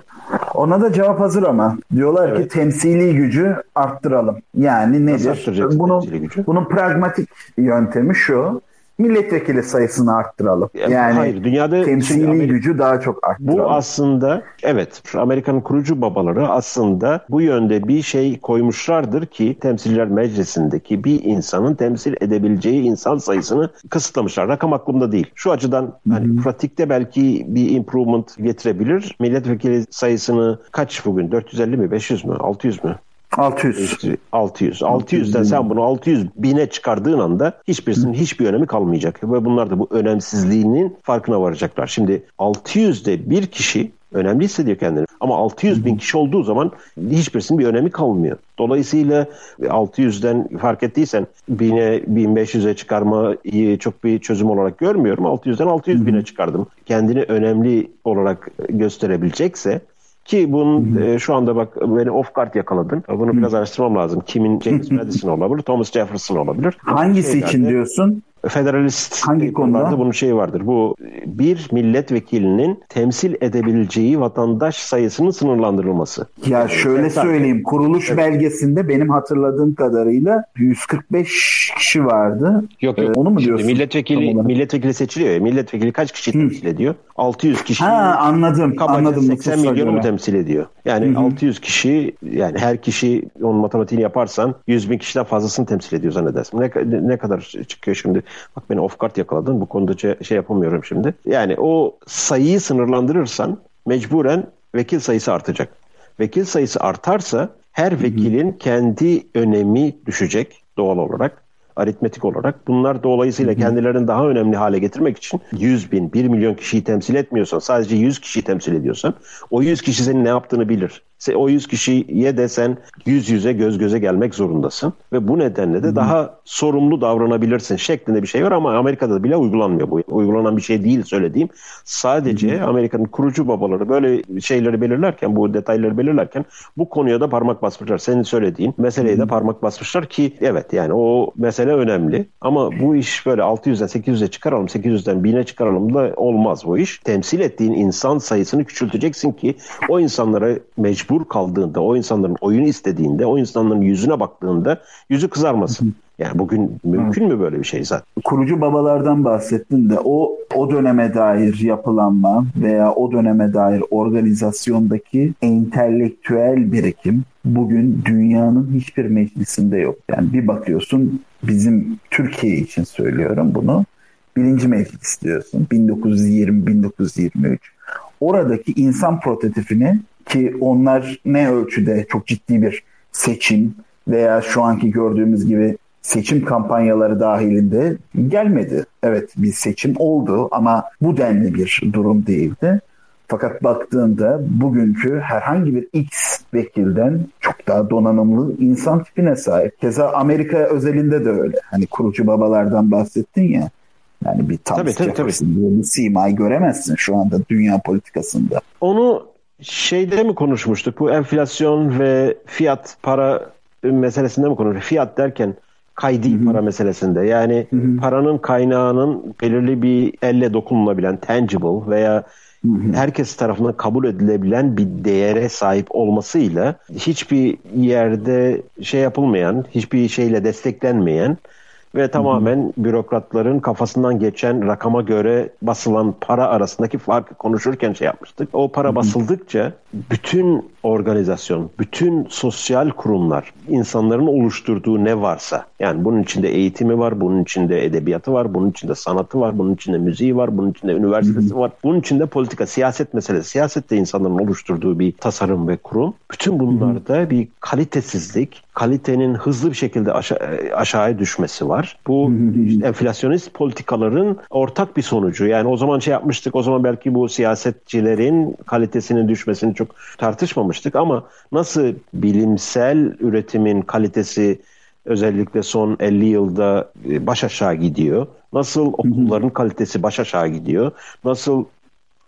Ona da cevap hazır ama. Diyorlar evet. ki temsili gücü arttıralım. Yani nedir? Bunun, bunun pragmatik yöntemi şu milletvekili sayısını arttıralım. Yani hayır, dünyada temsili Amerika, gücü daha çok arttıralım. Bu aslında evet Amerika'nın kurucu babaları aslında bu yönde bir şey koymuşlardır ki temsiller meclisindeki bir insanın temsil edebileceği insan sayısını kısıtlamışlar. Rakam aklımda değil. Şu açıdan hani pratikte belki bir improvement getirebilir. Milletvekili sayısını kaç bugün? 450 mi? 500 mü? 600 mü? 600. 600. 600'den sen bunu 600 bine çıkardığın anda hiçbirisinin hiçbir önemi kalmayacak. Ve bunlar da bu önemsizliğinin farkına varacaklar. Şimdi 600'de bir kişi önemli hissediyor kendini. Ama 600 bin kişi olduğu zaman hiçbirisinin bir önemi kalmıyor. Dolayısıyla 600'den fark ettiysen 1000'e 1500'e çıkarmayı çok bir çözüm olarak görmüyorum. 600'den 600 bine çıkardım. Kendini önemli olarak gösterebilecekse ki bunun e, şu anda bak beni off guard yakaladın. Bunu biraz araştırmam lazım. Kimin James Madison olabilir, Thomas Jefferson olabilir. Hangisi için diyorsun? Federalist Hangi konuda? bunun şeyi vardır. Bu bir milletvekilinin temsil edebileceği vatandaş sayısının sınırlandırılması. Ya şöyle söyleyeyim. Kuruluş evet. belgesinde benim hatırladığım kadarıyla 145 kişi vardı. Yok yok. Ee, onu mu diyorsun? Milletvekili milletvekili seçiliyor ya. Milletvekili kaç kişi temsil ediyor? 600 kişi. Ha anladım. Anladım. 80 milyonu mu temsil ediyor? Yani Hı-hı. 600 kişi yani her kişi onun matematiğini yaparsan 100 bin kişiden fazlasını temsil ediyor zannedersin. Ne, ne kadar çıkıyor şimdi? Bak beni off guard yakaladın. Bu konuda şey, şey yapamıyorum şimdi. Yani o sayıyı sınırlandırırsan mecburen vekil sayısı artacak. Vekil sayısı artarsa her vekilin kendi önemi düşecek doğal olarak aritmetik olarak. Bunlar dolayısıyla kendilerini daha önemli hale getirmek için 100 bin, 1 milyon kişiyi temsil etmiyorsan, sadece 100 kişiyi temsil ediyorsan o 100 kişi senin ne yaptığını bilir o 100 kişiye de sen yüz yüze göz göze gelmek zorundasın. Ve bu nedenle de daha sorumlu davranabilirsin şeklinde bir şey var ama Amerika'da bile uygulanmıyor bu. Uygulanan bir şey değil söylediğim. Sadece Amerika'nın kurucu babaları böyle şeyleri belirlerken, bu detayları belirlerken bu konuya da parmak basmışlar. Senin söylediğin meseleye de parmak basmışlar ki evet yani o mesele önemli. Ama bu iş böyle 600'den 800'e çıkaralım, 800'den 1000'e çıkaralım da olmaz bu iş. Temsil ettiğin insan sayısını küçülteceksin ki o insanlara mecbur mecbur kaldığında, o insanların oyunu istediğinde, o insanların yüzüne baktığında yüzü kızarmasın. Yani bugün mümkün mü böyle bir şey zaten? Kurucu babalardan bahsettin de o o döneme dair yapılanma veya o döneme dair organizasyondaki entelektüel birikim bugün dünyanın hiçbir meclisinde yok. Yani bir bakıyorsun bizim Türkiye için söylüyorum bunu. Birinci meclis diyorsun 1920-1923. Oradaki insan prototipini ki onlar ne ölçüde çok ciddi bir seçim veya şu anki gördüğümüz gibi seçim kampanyaları dahilinde gelmedi. Evet bir seçim oldu ama bu denli bir durum değildi. Fakat baktığında bugünkü herhangi bir X vekilden çok daha donanımlı insan tipine sahip. Keza Amerika özelinde de öyle. Hani kurucu babalardan bahsettin ya. Yani bir Thomas tabii, tabii, tabii. diye bir simayı göremezsin şu anda dünya politikasında. Onu şeyde mi konuşmuştuk? Bu enflasyon ve fiyat para meselesinde mi konuşmuştuk? Fiyat derken kaydi Hı-hı. para meselesinde. Yani Hı-hı. paranın kaynağının belirli bir elle dokunulabilen tangible veya Hı-hı. herkes tarafından kabul edilebilen bir değere sahip olmasıyla hiçbir yerde şey yapılmayan, hiçbir şeyle desteklenmeyen ve tamamen bürokratların kafasından geçen rakama göre basılan para arasındaki farkı konuşurken şey yapmıştık. O para basıldıkça bütün organizasyon, bütün sosyal kurumlar, insanların oluşturduğu ne varsa, yani bunun içinde eğitimi var, bunun içinde edebiyatı var, bunun içinde sanatı var, bunun içinde müziği var, bunun içinde üniversitesi var, bunun içinde politika, siyaset meselesi, siyaset de insanların oluşturduğu bir tasarım ve kurum. Bütün bunlarda bir kalitesizlik, kalitenin hızlı bir şekilde aşa- aşağıya düşmesi var. Bu işte enflasyonist politikaların ortak bir sonucu. Yani o zaman şey yapmıştık, o zaman belki bu siyasetçilerin kalitesinin düşmesini çok tartışmamıştık ama nasıl bilimsel üretimin kalitesi özellikle son 50 yılda baş aşağı gidiyor. Nasıl okulların kalitesi baş aşağı gidiyor. Nasıl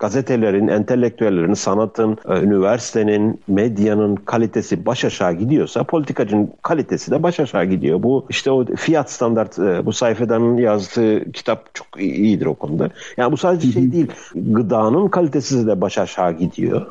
gazetelerin, entelektüellerin, sanatın, e, üniversitenin, medyanın kalitesi baş aşağı gidiyorsa politikacının kalitesi de baş aşağı gidiyor. Bu işte o fiyat standart e, bu sayfedanın yazdığı kitap çok iyidir o konuda. Yani bu sadece şey değil. Gıdanın kalitesi de baş aşağı gidiyor.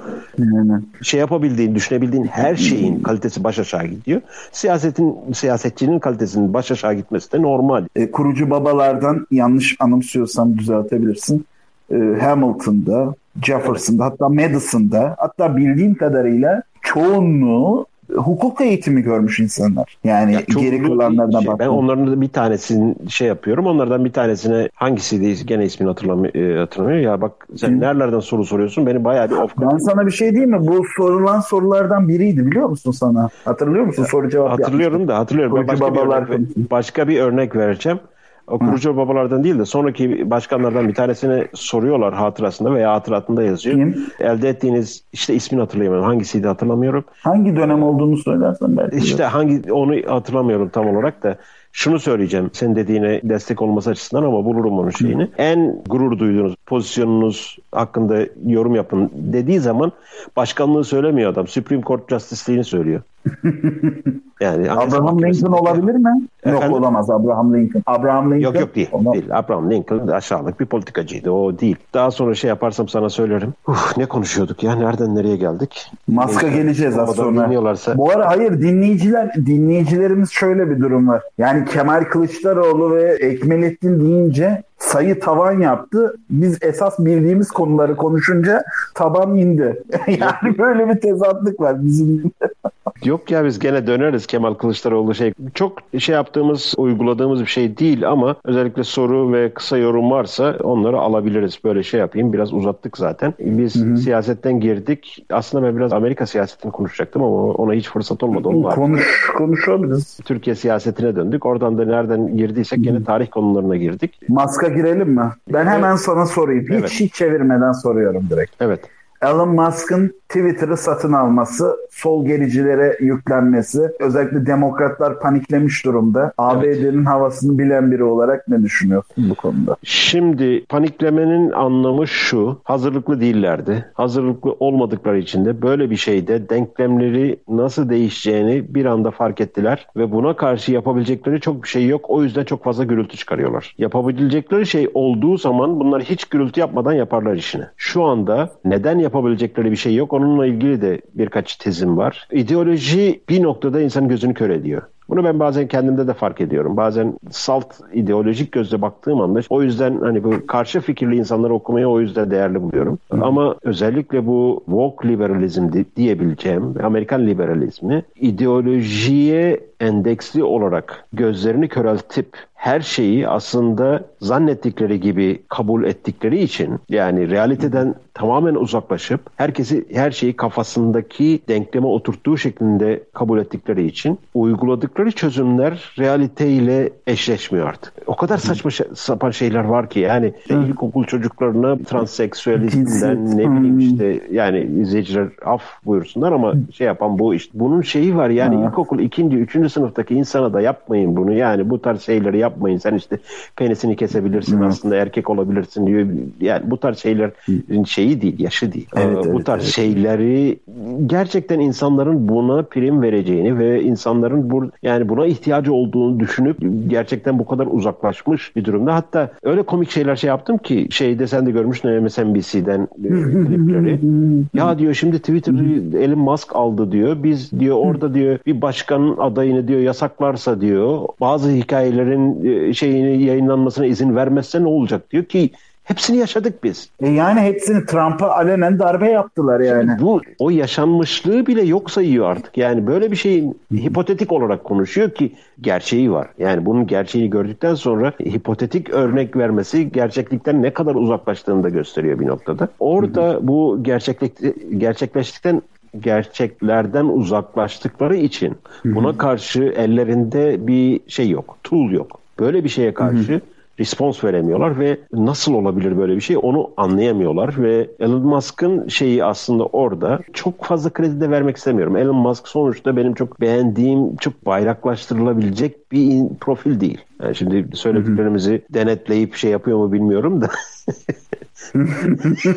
Şey yapabildiğin, düşünebildiğin her şeyin kalitesi baş aşağı gidiyor. Siyasetin siyasetçinin kalitesinin baş aşağı gitmesi de normal. E, kurucu babalardan yanlış anımsıyorsam düzeltebilirsin. E, Hamilton'da, Jefferson'da hatta Madison'da hatta bildiğim kadarıyla çoğunluğu hukuk eğitimi görmüş insanlar. Yani ya geri kalanlardan şey, Ben onların bir tanesini şey yapıyorum. Onlardan bir tanesine hangisiydi gene ismini hatırlamıyorum. hatırlamıyor. Ya bak sen Hı. nerelerden soru soruyorsun? Beni bayağı bir off Ben sana bir şey diyeyim mi? Bu sorulan sorulardan biriydi biliyor musun sana? Hatırlıyor musun? Soru cevap Hatırlıyorum yapmıştım. da hatırlıyorum. başka, bir örnek, başka bir örnek vereceğim. O kurucu Hı. babalardan değil de sonraki başkanlardan bir tanesine soruyorlar hatırasında veya hatıratında yazıyor. Kim? Elde ettiğiniz işte ismini hatırlayamıyorum. Hangisiydi hatırlamıyorum. Hangi dönem olduğunu söylersen belki. İşte hangi onu hatırlamıyorum tam olarak da şunu söyleyeceğim sen dediğine destek olması açısından ama bulurum onun şeyini. Hı. En gurur duyduğunuz pozisyonunuz hakkında yorum yapın dediği zaman başkanlığı söylemiyor adam. Supreme Court Justice'liğini söylüyor. Yani Abraham Lincoln olabilir mi? Efendim? Yok olamaz Abraham Lincoln. Abraham Lincoln. Yok yok değil. Değil. Abraham Lincoln aşağılık bir politikacıydı. O değil. Daha sonra şey yaparsam sana söylerim. Uf, ne konuşuyorduk ya? Nereden nereye geldik? Maska Neyse. geleceğiz az sonra. Dinliyorlarsa. Bu ara hayır dinleyiciler dinleyicilerimiz şöyle bir durum var. Yani Kemal Kılıçdaroğlu ve Ekmelettin deyince sayı tavan yaptı. Biz esas bildiğimiz konuları konuşunca taban indi. yani böyle bir tezatlık var bizim. Yok ya biz gene döneriz Kemal Kılıçdaroğlu şey. Çok şey yaptığımız, uyguladığımız bir şey değil ama özellikle soru ve kısa yorum varsa onları alabiliriz. Böyle şey yapayım. Biraz uzattık zaten. Biz hı hı. siyasetten girdik. Aslında ben biraz Amerika siyasetini konuşacaktım ama ona hiç fırsat olmadı. Onun Konuş, konuşabiliriz. Türkiye siyasetine döndük. Oradan da nereden girdiysek gene tarih konularına girdik. Maska girelim mi? Ben hemen sana sorayım. Hiç evet. hiç çevirmeden soruyorum direkt. Evet. Elon Musk'ın Twitter'ı satın alması, sol gericilere yüklenmesi, özellikle demokratlar paniklemiş durumda. ABD'nin evet. havasını bilen biri olarak ne düşünüyorsun bu konuda? Şimdi paniklemenin anlamı şu, hazırlıklı değillerdi. Hazırlıklı olmadıkları için de böyle bir şeyde denklemleri nasıl değişeceğini bir anda fark ettiler ve buna karşı yapabilecekleri çok bir şey yok. O yüzden çok fazla gürültü çıkarıyorlar. Yapabilecekleri şey olduğu zaman bunlar hiç gürültü yapmadan yaparlar işini. Şu anda neden yapabilecekleri bir şey yok. Onu Onunla ilgili de birkaç tezim var. İdeoloji bir noktada insanın gözünü kör ediyor. Bunu ben bazen kendimde de fark ediyorum. Bazen salt ideolojik gözle baktığım anda o yüzden hani bu karşı fikirli insanları okumayı o yüzden değerli buluyorum. Hı. Ama özellikle bu woke liberalizm diyebileceğim Amerikan liberalizmi ideolojiye endeksli olarak gözlerini köreltip her şeyi aslında zannettikleri gibi kabul ettikleri için yani realiteden tamamen uzaklaşıp herkesi her şeyi kafasındaki denkleme oturttuğu şeklinde kabul ettikleri için uyguladıkları çözümler realiteyle eşleşmiyor artık. O kadar saçma sapan şeyler var ki yani işte ilkokul çocuklarına transseksüelizmden ne bileyim işte yani izleyiciler af buyursunlar ama şey yapan bu işte. Bunun şeyi var yani ilkokul ikinci, üçüncü sınıftaki insana da yapmayın bunu. Yani bu tarz şeyleri yapmayın. Sen işte penisini kesebilirsin Hı. aslında erkek olabilirsin diyor. Yani bu tarz şeylerin şeyi değil, yaşı değil. Evet, ee, bu tarz evet. şeyleri gerçekten insanların buna prim vereceğini ve insanların bu yani buna ihtiyacı olduğunu düşünüp gerçekten bu kadar uzaklaşmış bir durumda. Hatta öyle komik şeyler şey yaptım ki şeyde sen de görmüşsün MSNBC'den e, klipleri. ya diyor şimdi Twitter'ı Elon Musk aldı diyor. Biz diyor orada diyor bir başkanın adayını diyor yasaklarsa diyor bazı hikayelerin e, şeyini yayınlanmasına izin vermezse ne olacak diyor ki Hepsini yaşadık biz. E yani hepsini Trump'a alenen darbe yaptılar yani. Şimdi bu o yaşanmışlığı bile yok sayıyor artık. Yani böyle bir şeyin hipotetik olarak konuşuyor ki gerçeği var. Yani bunun gerçeğini gördükten sonra hipotetik örnek vermesi gerçeklikten ne kadar uzaklaştığını da gösteriyor bir noktada. Orada bu gerçeklik gerçekleştikten gerçeklerden uzaklaştıkları için buna karşı ellerinde bir şey yok, tool yok. Böyle bir şeye karşı respons veremiyorlar ve nasıl olabilir böyle bir şey onu anlayamıyorlar ve Elon Musk'ın şeyi aslında orada çok fazla kredi de vermek istemiyorum. Elon Musk sonuçta benim çok beğendiğim, çok bayraklaştırılabilecek bir profil değil. Yani şimdi söylediklerimizi denetleyip şey yapıyor mu bilmiyorum da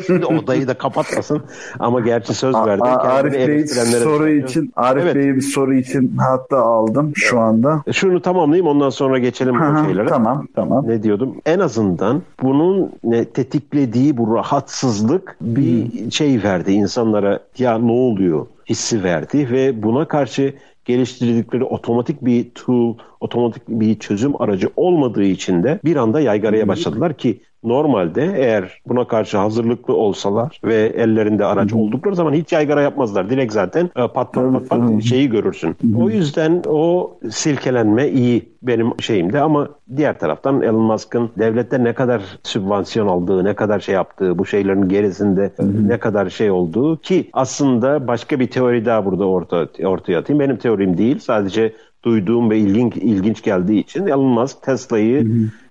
Şimdi odayı da kapatmasın ama gerçi söz verdi. Arif Bey soru için Arif evet. Bey'i bir soru için hatta aldım şu anda. E, şunu tamamlayayım ondan sonra geçelim bu şeylere. Tamam tamam. Ne diyordum? En azından bunun ne tetiklediği bu rahatsızlık bir hmm. şey verdi insanlara. Ya ne oluyor? hissi verdi ve buna karşı geliştirdikleri otomatik bir tool, otomatik bir çözüm aracı olmadığı için de bir anda yaygaraya başladılar ki Normalde eğer buna karşı hazırlıklı olsalar ve ellerinde araç Hı-hı. oldukları zaman hiç yaygara yapmazlar. Direkt zaten e, pat pat pat, pat şeyi görürsün. Hı-hı. O yüzden o silkelenme iyi benim şeyimde ama diğer taraftan Elon Musk'ın devlette ne kadar sübvansiyon aldığı, ne kadar şey yaptığı, bu şeylerin gerisinde Hı-hı. ne kadar şey olduğu ki aslında başka bir teori daha burada orta, ortaya atayım. Benim teorim değil. Sadece duyduğum ve ilginç, ilginç geldiği için Elon Musk Tesla'yı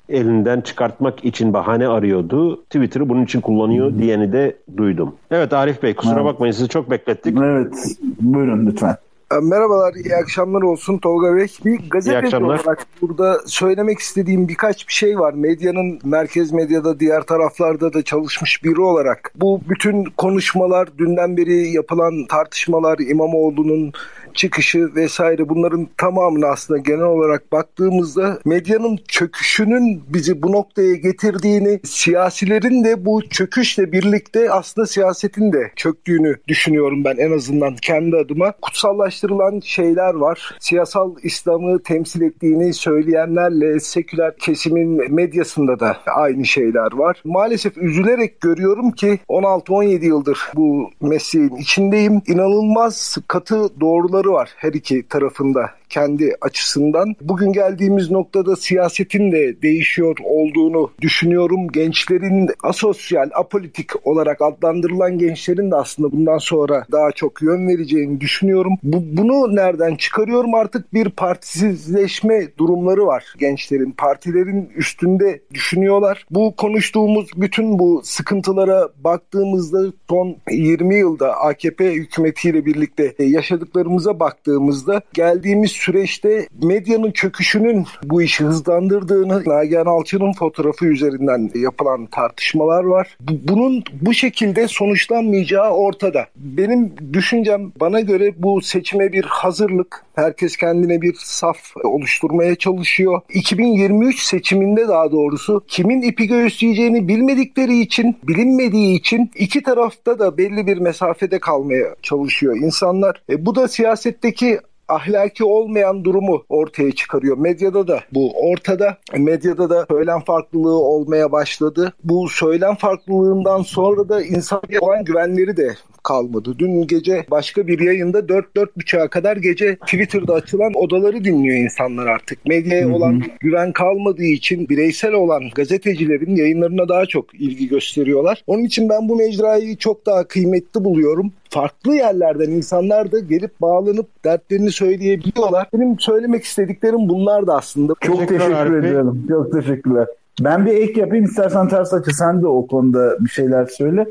elinden çıkartmak için bahane arıyordu. Twitter'ı bunun için kullanıyor hmm. diyeni de duydum. Evet Arif Bey kusura evet. bakmayın sizi çok beklettik. Evet buyurun lütfen. E, merhabalar, iyi akşamlar olsun Tolga Bey. Bir gazeteci olarak burada söylemek istediğim birkaç bir şey var. Medyanın merkez medyada diğer taraflarda da çalışmış biri olarak. Bu bütün konuşmalar, dünden beri yapılan tartışmalar, İmamoğlu'nun çıkışı vesaire bunların tamamını aslında genel olarak baktığımızda medyanın çöküşünün bizi bu noktaya getirdiğini, siyasilerin de bu çöküşle birlikte aslında siyasetin de çöktüğünü düşünüyorum ben en azından kendi adıma. Kutsallaştırılan şeyler var. Siyasal İslam'ı temsil ettiğini söyleyenlerle seküler kesimin medyasında da aynı şeyler var. Maalesef üzülerek görüyorum ki 16-17 yıldır bu mesleğin içindeyim. İnanılmaz katı doğruları var her iki tarafında kendi açısından. Bugün geldiğimiz noktada siyasetin de değişiyor olduğunu düşünüyorum. Gençlerin asosyal, apolitik olarak adlandırılan gençlerin de aslında bundan sonra daha çok yön vereceğini düşünüyorum. Bu, bunu nereden çıkarıyorum? Artık bir partisizleşme durumları var gençlerin. Partilerin üstünde düşünüyorlar. Bu konuştuğumuz bütün bu sıkıntılara baktığımızda son 20 yılda AKP hükümetiyle birlikte yaşadıklarımıza baktığımızda geldiğimiz süreçte medyanın çöküşünün bu işi hızlandırdığını Nagihan Alçı'nın fotoğrafı üzerinden yapılan tartışmalar var. Bunun bu şekilde sonuçlanmayacağı ortada. Benim düşüncem bana göre bu seçime bir hazırlık. Herkes kendine bir saf oluşturmaya çalışıyor. 2023 seçiminde daha doğrusu kimin ipi göğüsleyeceğini bilmedikleri için, bilinmediği için iki tarafta da belli bir mesafede kalmaya çalışıyor insanlar. E, bu da siyasetteki ahlaki olmayan durumu ortaya çıkarıyor. Medyada da bu ortada. Medyada da söylem farklılığı olmaya başladı. Bu söylem farklılığından sonra da insan olan güvenleri de kalmadı. Dün gece başka bir yayında 4-4.30'a kadar gece Twitter'da açılan odaları dinliyor insanlar artık. Medyaya olan güven kalmadığı için bireysel olan gazetecilerin yayınlarına daha çok ilgi gösteriyorlar. Onun için ben bu mecrayı çok daha kıymetli buluyorum. Farklı yerlerden insanlar da gelip bağlanıp dertlerini söyleyebiliyorlar. Benim söylemek istediklerim bunlar da aslında. Çok teşekkür, teşekkür ederim. Çok teşekkürler. Ben bir ek yapayım istersen ters açı sen de o konuda bir şeyler söyle.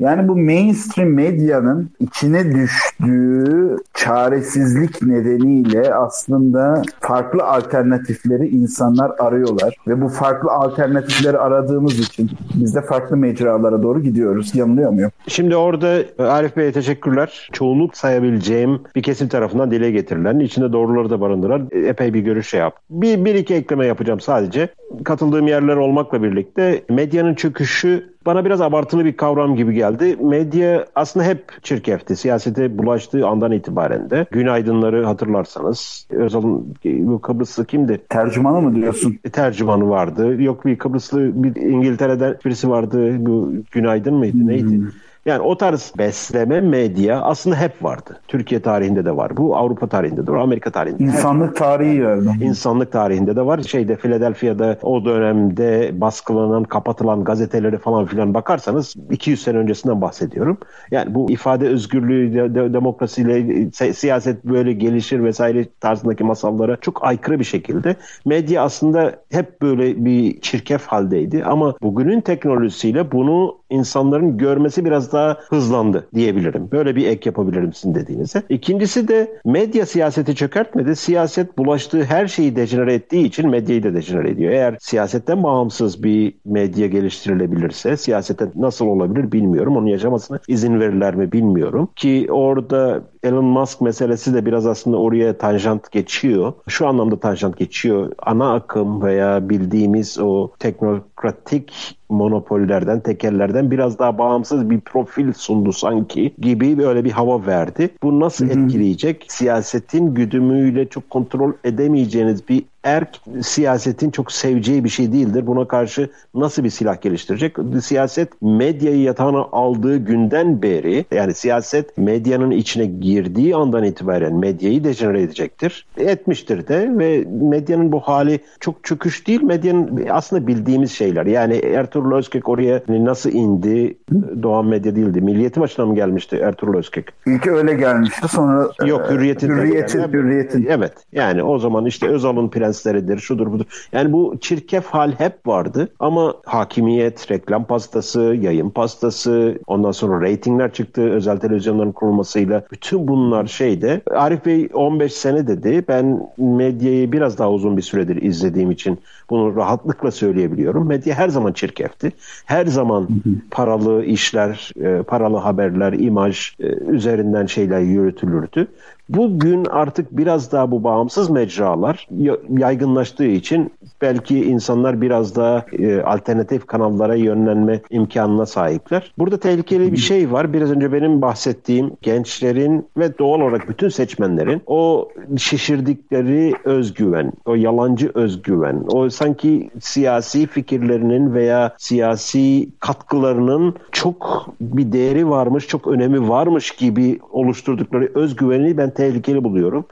Yani bu mainstream medyanın içine düştüğü çaresizlik nedeniyle aslında farklı alternatifleri insanlar arıyorlar ve bu farklı alternatifleri aradığımız için biz de farklı mecralara doğru gidiyoruz. Yanılıyor muyum? Şimdi orada Arif Bey'e teşekkürler. Çoğunluk sayabileceğim bir kesim tarafından dile getirilen, içinde doğruları da barındıran epey bir görüş şey yap. Bir, bir iki ekleme yapacağım sadece. Katıldığım yerler olmakla birlikte medyanın çöküşü bana biraz abartılı bir kavram gibi geldi. Medya aslında hep çirkefti. Siyasete bulaştığı andan itibaren de. Günaydınları hatırlarsanız. Özal'ın bu Kıbrıslı kimdi? Tercümanı mı diyorsun? E, tercümanı vardı. Yok bir Kıbrıslı bir İngiltere'den birisi vardı. Bu Günaydın mıydı? Hmm. Yani o tarz besleme medya aslında hep vardı. Türkiye tarihinde de var. Bu Avrupa tarihinde de var. Amerika tarihinde. İnsanlık tarihi yani. İnsanlık tarihinde de var. Şeyde Philadelphia'da o dönemde baskılanan, kapatılan gazeteleri falan filan bakarsanız 200 sene öncesinden bahsediyorum. Yani bu ifade özgürlüğü, de, de, demokrasiyle siyaset böyle gelişir vesaire tarzındaki masallara çok aykırı bir şekilde medya aslında hep böyle bir çirkef haldeydi ama bugünün teknolojisiyle bunu insanların görmesi biraz daha hızlandı diyebilirim. Böyle bir ek yapabilirim sizin dediğinize. İkincisi de medya siyaseti çökertmedi. Siyaset bulaştığı her şeyi dejenere ettiği için medyayı da dejenere ediyor. Eğer siyasetten bağımsız bir medya geliştirilebilirse siyasete nasıl olabilir bilmiyorum. Onun yaşamasına izin verirler mi bilmiyorum. Ki orada Elon Musk meselesi de biraz aslında oraya tanjant geçiyor. Şu anlamda tanjant geçiyor. Ana akım veya bildiğimiz o teknokratik monopollerden, tekellerden biraz daha bağımsız bir profil sundu sanki gibi böyle bir hava verdi. Bu nasıl etkileyecek? Siyasetin güdümüyle çok kontrol edemeyeceğiniz bir erk siyasetin çok seveceği bir şey değildir. Buna karşı nasıl bir silah geliştirecek? Siyaset medyayı yatağına aldığı günden beri yani siyaset medyanın içine girdiği andan itibaren medyayı dejenere edecektir. Etmiştir de ve medyanın bu hali çok çöküş değil. Medyanın aslında bildiğimiz şeyler. Yani Ertuğrul Özkök oraya nasıl indi? Doğan Medya değildi. Milliyetin başına mı gelmişti Ertuğrul Özkök? İlk öyle gelmişti. Sonra Yok Hürriyet'in. Hürriyet'in, yani, hürriyetin. Evet. Yani o zaman işte Özal'ın prensleridir, şudur budur. Yani bu çirkef hal hep vardı ama hakimiyet, reklam pastası, yayın pastası, ondan sonra reytingler çıktı özel televizyonların kurulmasıyla. Bütün bunlar şeyde. Arif Bey 15 sene dedi. Ben medyayı biraz daha uzun bir süredir izlediğim için bunu rahatlıkla söyleyebiliyorum. Medya her zaman çirkefti. Her zaman paralı işler, e, paralı haberler, imaj e, üzerinden şeyler yürütülürdü. Bugün artık biraz daha bu bağımsız mecralar yaygınlaştığı için belki insanlar biraz daha e, alternatif kanallara yönlenme imkanına sahipler. Burada tehlikeli bir şey var. Biraz önce benim bahsettiğim gençlerin ve doğal olarak bütün seçmenlerin o şişirdikleri özgüven, o yalancı özgüven, o sanki siyasi fikirlerinin veya siyasi katkılarının çok bir değeri varmış, çok önemi varmış gibi oluşturdukları özgüveni ben tehlikeli buluyorum.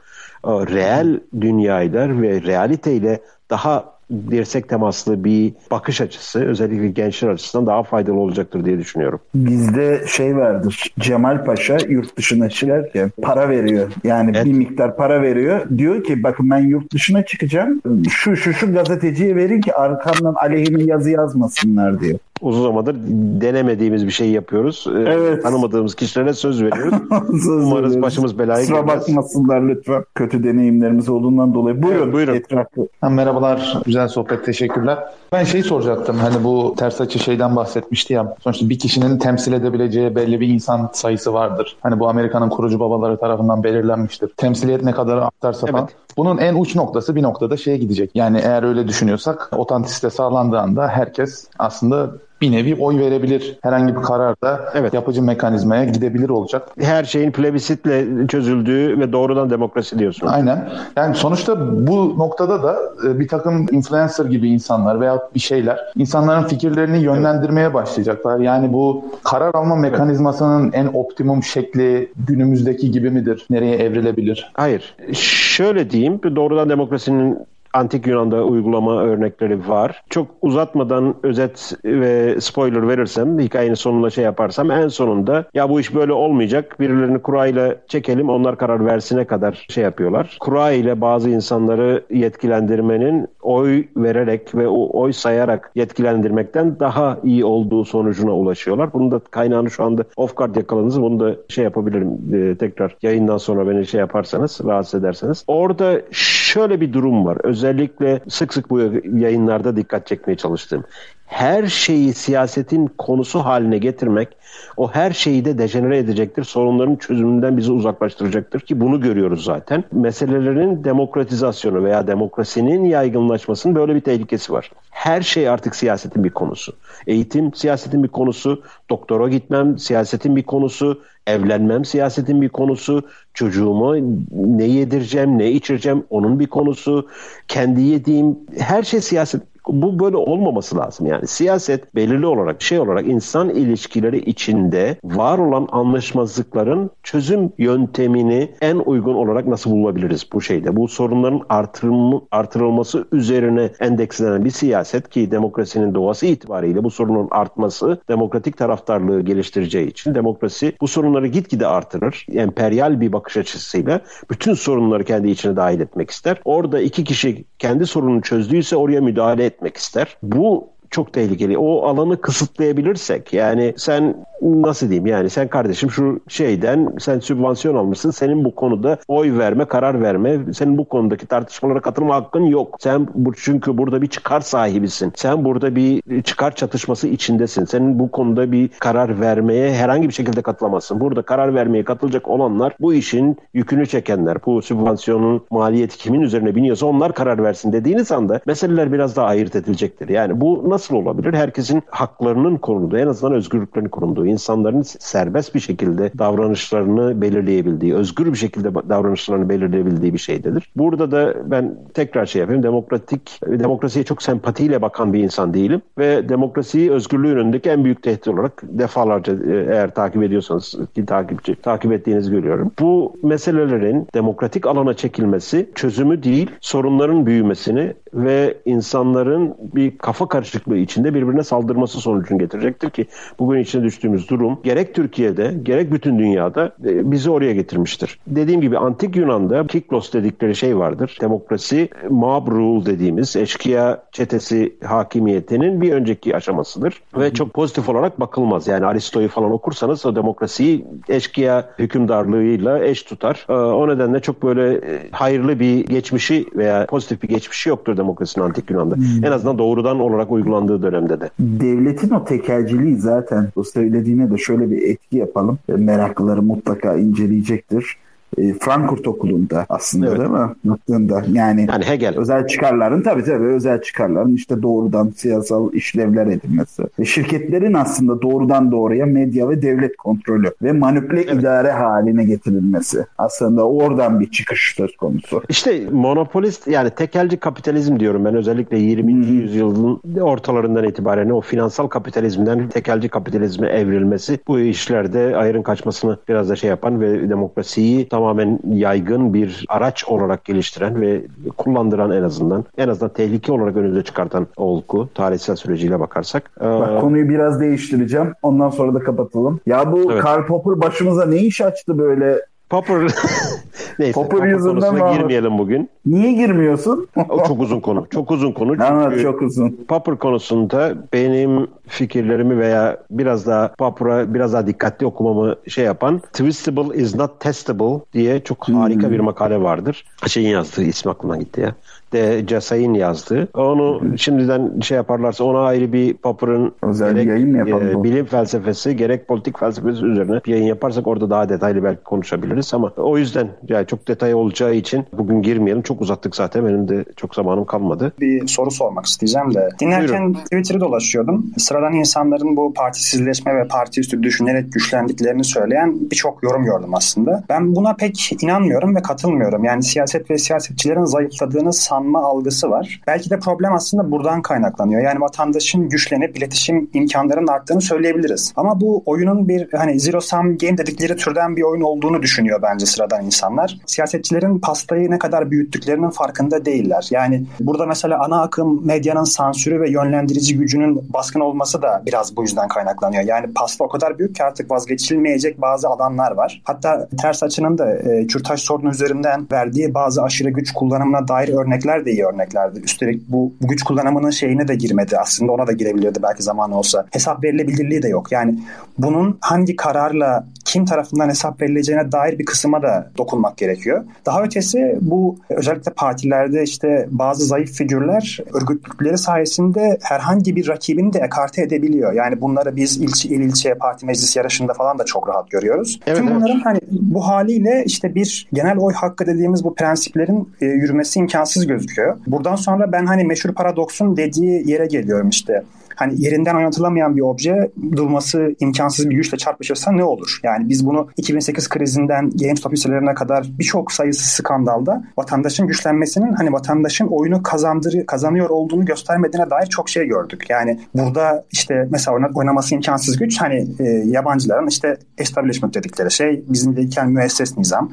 Reel dünyayla ve realiteyle daha dirsek temaslı bir bakış açısı özellikle gençler açısından daha faydalı olacaktır diye düşünüyorum. Bizde şey vardır. Cemal Paşa yurt dışına çıkarken para veriyor. Yani evet. bir miktar para veriyor. Diyor ki bakın ben yurt dışına çıkacağım. Şu şu şu gazeteciye verin ki arkamdan aleyhime yazı yazmasınlar diyor uzun zamandır denemediğimiz bir şey yapıyoruz. Ee, evet. Tanımadığımız kişilere söz veriyoruz. söz Umarız veriyoruz. başımız belaya Kusura bakmasınlar lütfen. Kötü deneyimlerimiz olduğundan dolayı. Buyurun. Evet, buyurun. Etrafı. Ha, merhabalar. Güzel sohbet. Teşekkürler. Ben şey soracaktım. Hani bu ters açı şeyden bahsetmişti ya. Sonuçta bir kişinin temsil edebileceği belli bir insan sayısı vardır. Hani bu Amerika'nın kurucu babaları tarafından belirlenmiştir. Temsiliyet ne kadar artarsa evet. falan. Bunun en uç noktası bir noktada şeye gidecek. Yani eğer öyle düşünüyorsak otantisite sağlandığında herkes aslında bir nevi oy verebilir. Herhangi bir kararda evet. yapıcı mekanizmaya gidebilir olacak. Her şeyin plebisitle çözüldüğü ve doğrudan demokrasi diyorsun. Aynen. Yani sonuçta bu noktada da e, bir takım influencer gibi insanlar veya bir şeyler insanların fikirlerini yönlendirmeye başlayacaklar. Yani bu karar alma mekanizmasının en optimum şekli günümüzdeki gibi midir? Nereye evrilebilir? Hayır. Şöyle diyeyim. Doğrudan demokrasinin Antik Yunan'da uygulama örnekleri var. Çok uzatmadan özet ve spoiler verirsem, hikayenin sonuna şey yaparsam en sonunda ya bu iş böyle olmayacak. Birilerini kura ile çekelim onlar karar versine kadar şey yapıyorlar. Kura ile bazı insanları yetkilendirmenin oy vererek ve o oy sayarak yetkilendirmekten daha iyi olduğu sonucuna ulaşıyorlar. Bunun da kaynağını şu anda off guard yakaladınız. Bunu da şey yapabilirim e, tekrar yayından sonra beni şey yaparsanız, rahatsız ederseniz. Orada şöyle bir durum var. Özellikle sık sık bu yayınlarda dikkat çekmeye çalıştığım. Her şeyi siyasetin konusu haline getirmek o her şeyi de dejenere edecektir. Sorunların çözümünden bizi uzaklaştıracaktır ki bunu görüyoruz zaten. Meselelerin demokratizasyonu veya demokrasinin yaygınlaşmasının böyle bir tehlikesi var. Her şey artık siyasetin bir konusu. Eğitim siyasetin bir konusu, doktora gitmem siyasetin bir konusu, evlenmem siyasetin bir konusu, çocuğuma ne yedireceğim, ne içireceğim onun bir konusu, kendi yediğim her şey siyaset bu böyle olmaması lazım. Yani siyaset belirli olarak şey olarak insan ilişkileri içinde var olan anlaşmazlıkların çözüm yöntemini en uygun olarak nasıl bulabiliriz bu şeyde? Bu sorunların artırılma, artırılması üzerine endekslenen bir siyaset ki demokrasinin doğası itibariyle bu sorunun artması demokratik taraftarlığı geliştireceği için demokrasi bu sorunları gitgide artırır. Emperyal bir bakış açısıyla bütün sorunları kendi içine dahil etmek ister. Orada iki kişi kendi sorununu çözdüyse oraya müdahale etmek ister. Bu çok tehlikeli. O alanı kısıtlayabilirsek yani sen nasıl diyeyim yani sen kardeşim şu şeyden sen sübvansiyon almışsın senin bu konuda oy verme karar verme senin bu konudaki tartışmalara katılma hakkın yok. Sen bu, çünkü burada bir çıkar sahibisin. Sen burada bir çıkar çatışması içindesin. Senin bu konuda bir karar vermeye herhangi bir şekilde katılamazsın. Burada karar vermeye katılacak olanlar bu işin yükünü çekenler. Bu sübvansiyonun maliyeti kimin üzerine biniyorsa onlar karar versin dediğiniz anda meseleler biraz daha ayırt edilecektir. Yani bu nasıl olabilir? Herkesin haklarının korunduğu, en azından özgürlüklerinin korunduğu, insanların serbest bir şekilde davranışlarını belirleyebildiği, özgür bir şekilde davranışlarını belirleyebildiği bir şeydedir. Burada da ben tekrar şey yapayım. Demokratik, demokrasiye çok sempatiyle bakan bir insan değilim ve demokrasiyi özgürlüğün önündeki en büyük tehdit olarak defalarca e, eğer takip ediyorsanız ki takipçi takip ettiğinizi görüyorum. Bu meselelerin demokratik alana çekilmesi çözümü değil, sorunların büyümesini ve insanların bir kafa karışıklığı içinde birbirine saldırması sonucunu getirecektir ki bugün içine düştüğümüz durum gerek Türkiye'de gerek bütün dünyada e, bizi oraya getirmiştir. Dediğim gibi antik Yunan'da Kiklos dedikleri şey vardır. Demokrasi mob rule dediğimiz eşkıya çetesi hakimiyetinin bir önceki aşamasıdır ve çok pozitif olarak bakılmaz. Yani Aristo'yu falan okursanız o demokrasiyi eşkıya hükümdarlığıyla eş tutar. E, o nedenle çok böyle e, hayırlı bir geçmişi veya pozitif bir geçmişi yoktur demokrasinin antik Yunan'da. Hmm. En azından doğrudan olarak uygulandığı dönemde de. Devletin o tekelciliği zaten o söylediğine de şöyle bir etki yapalım. Meraklıları mutlaka inceleyecektir e, Frankfurt Okulu'nda aslında evet. değil mi? Baktığında yani, yani Hegel. özel çıkarların tabii tabii özel çıkarların işte doğrudan siyasal işlevler edilmesi. Ve şirketlerin aslında doğrudan doğruya medya ve devlet kontrolü ve manipüle evet. idare haline getirilmesi. Aslında oradan bir çıkış söz konusu. İşte monopolist yani tekelci kapitalizm diyorum ben özellikle 20. Hmm. yüzyılın ortalarından itibaren o finansal kapitalizmden tekelci kapitalizme evrilmesi bu işlerde ayrın kaçmasını biraz da şey yapan ve demokrasiyi tamamen yaygın bir araç olarak geliştiren ve kullandıran en azından en azından tehlike olarak önümüze çıkartan olgu tarihsel süreciyle bakarsak. Bak, ee, konuyu biraz değiştireceğim. Ondan sonra da kapatalım. Ya bu evet. Karl Popper başımıza ne iş açtı böyle Popper Neyse, Popper yüzünden mi girmeyelim bugün. Niye girmiyorsun? o çok uzun konu. Çok uzun konu. Çünkü çok uzun. Popper konusunda benim fikirlerimi veya biraz daha Popper'a biraz daha dikkatli okumamı şey yapan Twistable is not testable diye çok harika hmm. bir makale vardır. Şeyin yazdığı ismi aklımdan gitti ya de Casay'ın yazdığı. Onu şimdiden şey yaparlarsa ona ayrı bir Popper'ın gerek yayın e, bilim felsefesi gerek politik felsefesi üzerine bir yayın yaparsak orada daha detaylı belki konuşabiliriz ama o yüzden yani çok detay olacağı için bugün girmeyelim. Çok uzattık zaten. Benim de çok zamanım kalmadı. Bir soru sormak isteyeceğim de. Dinlerken Buyurun. Twitter'ı dolaşıyordum. Sıradan insanların bu partisizleşme ve parti üstü düşünerek güçlendiklerini söyleyen birçok yorum gördüm aslında. Ben buna pek inanmıyorum ve katılmıyorum. Yani siyaset ve siyasetçilerin zayıfladığını san sanma algısı var. Belki de problem aslında buradan kaynaklanıyor. Yani vatandaşın güçlenip iletişim imkanlarının arttığını söyleyebiliriz. Ama bu oyunun bir hani zero sum game dedikleri türden bir oyun olduğunu düşünüyor bence sıradan insanlar. Siyasetçilerin pastayı ne kadar büyüttüklerinin farkında değiller. Yani burada mesela ana akım medyanın sansürü ve yönlendirici gücünün baskın olması da biraz bu yüzden kaynaklanıyor. Yani pasta o kadar büyük ki artık vazgeçilmeyecek bazı alanlar var. Hatta ters açının da e, kürtaj sorunu üzerinden verdiği bazı aşırı güç kullanımına dair örnekler örnekler de iyi örneklerdi. Üstelik bu, bu güç kullanımının şeyine de girmedi. Aslında ona da girebilirdi belki zaman olsa. Hesap verilebilirliği de yok. Yani bunun hangi kararla kim tarafından hesap verileceğine dair bir kısma da dokunmak gerekiyor. Daha ötesi bu özellikle partilerde işte bazı zayıf figürler örgütlükleri sayesinde herhangi bir rakibini de ekarte edebiliyor. Yani bunları biz ilçe, il ilçe parti meclis yarışında falan da çok rahat görüyoruz. Evet, Tüm bunların evet. hani bu haliyle işte bir genel oy hakkı dediğimiz bu prensiplerin e, yürümesi imkansız gözüküyor. Buradan sonra ben hani meşhur paradoksun dediği yere geliyorum işte hani yerinden oynatılamayan bir obje durması imkansız bir güçle çarpışırsa ne olur? Yani biz bunu 2008 krizinden GameStop hisselerine kadar birçok sayısı skandalda vatandaşın güçlenmesinin hani vatandaşın oyunu kazandır kazanıyor olduğunu göstermediğine dair çok şey gördük. Yani burada işte mesela oynaması imkansız güç hani e, yabancıların işte establishment dedikleri şey bizim deyken müesses nizam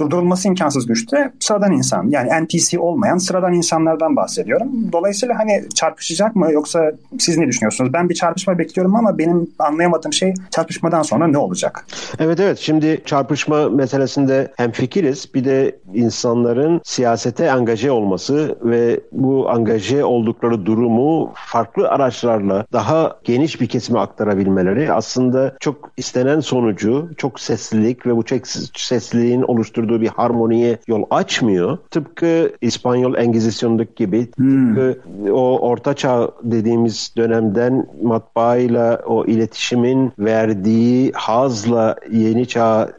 durdurulması imkansız güçte sıradan insan yani NPC olmayan sıradan insanlardan bahsediyorum. Dolayısıyla hani çarpışacak mı yoksa siz ne düşünüyorsunuz? Ben bir çarpışma bekliyorum ama benim anlayamadığım şey çarpışmadan sonra ne olacak? Evet evet şimdi çarpışma meselesinde hem fikiriz bir de insanların siyasete angaje olması ve bu angaje oldukları durumu farklı araçlarla daha geniş bir kesime aktarabilmeleri aslında çok istenen sonucu, çok seslilik ve bu sesliliğin oluşturduğu bir harmoniye yol açmıyor. Tıpkı İspanyol Engizisyon'daki gibi, hmm. tıpkı o Orta Çağ dediğimiz dönemden matbaayla o iletişimin verdiği hazla yeni çağ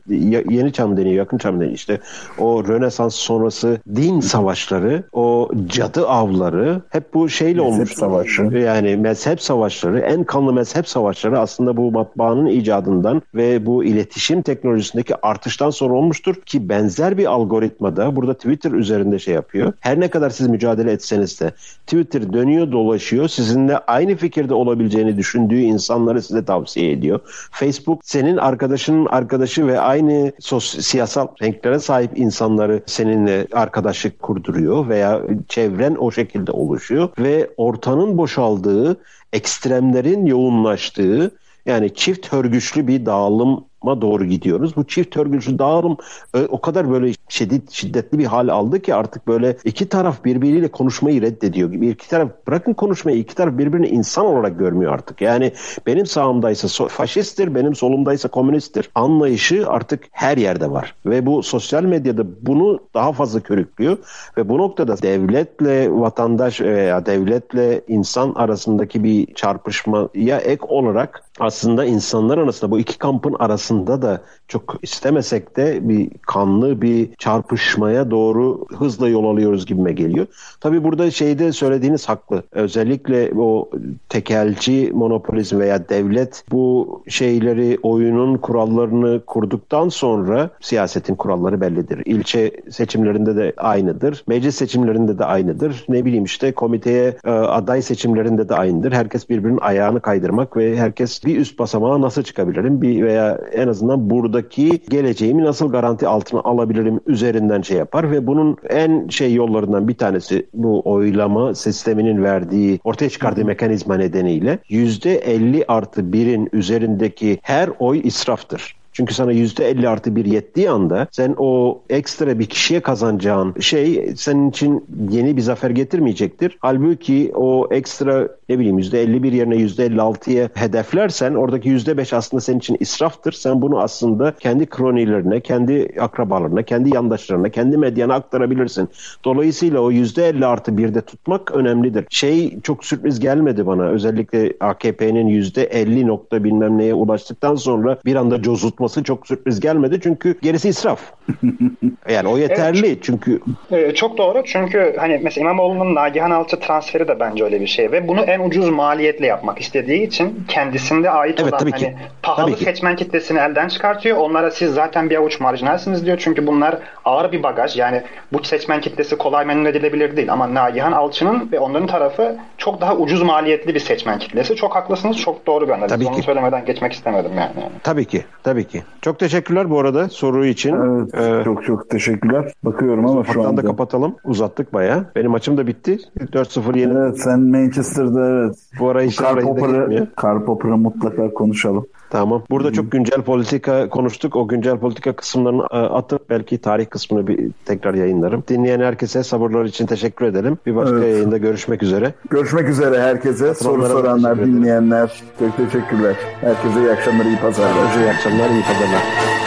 yeni çağ mı deniyor, yakın çağ mı deniyor işte o Rönesans sonrası din savaşları, o cadı avları hep bu şeyle mezhep olmuş. savaşı. Yani mezhep savaşları, en kanlı mezhep savaşları aslında bu matbaanın icadından ve bu iletişim teknolojisindeki artıştan sonra olmuştur ki benzer bir algoritmada burada Twitter üzerinde şey yapıyor. Her ne kadar siz mücadele etseniz de Twitter dönüyor dolaşıyor. Sizinle aynı fikirde olabileceğini düşündüğü insanları size tavsiye ediyor. Facebook senin arkadaşının arkadaşı ve aynı sos siyasal renklere sahip insanları seninle arkadaşlık kurduruyor veya çevren o şekilde oluşuyor ve ortanın boşaldığı, ekstremlerin yoğunlaştığı yani çift hörgüçlü bir dağılım doğru gidiyoruz. Bu çift örgüsü dağılım e, o kadar böyle şiddet, şiddetli bir hal aldı ki artık böyle iki taraf birbiriyle konuşmayı reddediyor gibi. İki taraf bırakın konuşmayı iki taraf birbirini insan olarak görmüyor artık. Yani benim sağımdaysa faşisttir, benim solumdaysa komünisttir. Anlayışı artık her yerde var. Ve bu sosyal medyada bunu daha fazla körüklüyor ve bu noktada devletle vatandaş veya devletle insan arasındaki bir çarpışmaya ek olarak aslında insanlar arasında bu iki kampın arasında da çok istemesek de bir kanlı bir çarpışmaya doğru hızla yol alıyoruz gibime geliyor. Tabii burada şeyde söylediğiniz haklı. Özellikle o tekelci monopolizm veya devlet bu şeyleri oyunun kurallarını kurduktan sonra siyasetin kuralları bellidir. İlçe seçimlerinde de aynıdır. Meclis seçimlerinde de aynıdır. Ne bileyim işte komiteye e, aday seçimlerinde de aynıdır. Herkes birbirinin ayağını kaydırmak ve herkes bir üst basamağa nasıl çıkabilirim? Bir veya en azından buradaki geleceğimi nasıl garanti altına alabilirim üzerinden şey yapar ve bunun en şey yollarından bir tanesi bu oylama sisteminin verdiği ortaya çıkardığı mekanizma nedeniyle %50 artı 1'in üzerindeki her oy israftır. Çünkü sana yüzde 50 artı bir yettiği anda sen o ekstra bir kişiye kazanacağın şey senin için yeni bir zafer getirmeyecektir. Halbuki o ekstra ne bileyim yüzde 51 yerine yüzde 56'ya hedeflersen oradaki yüzde 5 aslında senin için israftır. Sen bunu aslında kendi kronilerine, kendi akrabalarına, kendi yandaşlarına, kendi medyana aktarabilirsin. Dolayısıyla o yüzde 50 artı 1'de tutmak önemlidir. Şey çok sürpriz gelmedi bana. Özellikle AKP'nin yüzde 50 nokta bilmem neye ulaştıktan sonra bir anda cozutma yapması çok sürpriz gelmedi. Çünkü gerisi israf. yani o yeterli evet, çünkü. Çok doğru çünkü hani mesela İmamoğlu'nun Nagihan Alçı transferi de bence öyle bir şey ve bunu en ucuz maliyetle yapmak istediği için kendisinde ait evet, olan tabii hani ki. pahalı tabii seçmen ki. kitlesini elden çıkartıyor. Onlara siz zaten bir avuç marjinalsiniz diyor çünkü bunlar ağır bir bagaj. Yani bu seçmen kitlesi kolay memnun edilebilir değil ama Nagihan Alçı'nın ve onların tarafı çok daha ucuz maliyetli bir seçmen kitlesi. Çok haklısınız. Çok doğru bir analiz. Tabii Onu ki. söylemeden geçmek istemedim yani. Tabii ki. Tabii ki. Çok teşekkürler bu arada soru için. Evet, ee, çok çok teşekkürler. Bakıyorum ama şu anda. da kapatalım. Uzattık baya. Benim maçım da bitti. 4-0 yeni. Evet sen Manchester'da evet. Bu ara inşallah Karl Popper'ı mutlaka konuşalım. Tamam. Burada çok güncel politika konuştuk. O güncel politika kısımlarını e, atıp belki tarih kısmını bir tekrar yayınlarım. Dinleyen herkese sabırlar için teşekkür edelim. Bir başka evet. yayında görüşmek üzere. Görüşmek üzere herkese. Soru soranlar, dinleyenler. Çok teşekkürler. Herkese iyi akşamlar, iyi pazarlar. İyi akşamlar, iyi pazarlar.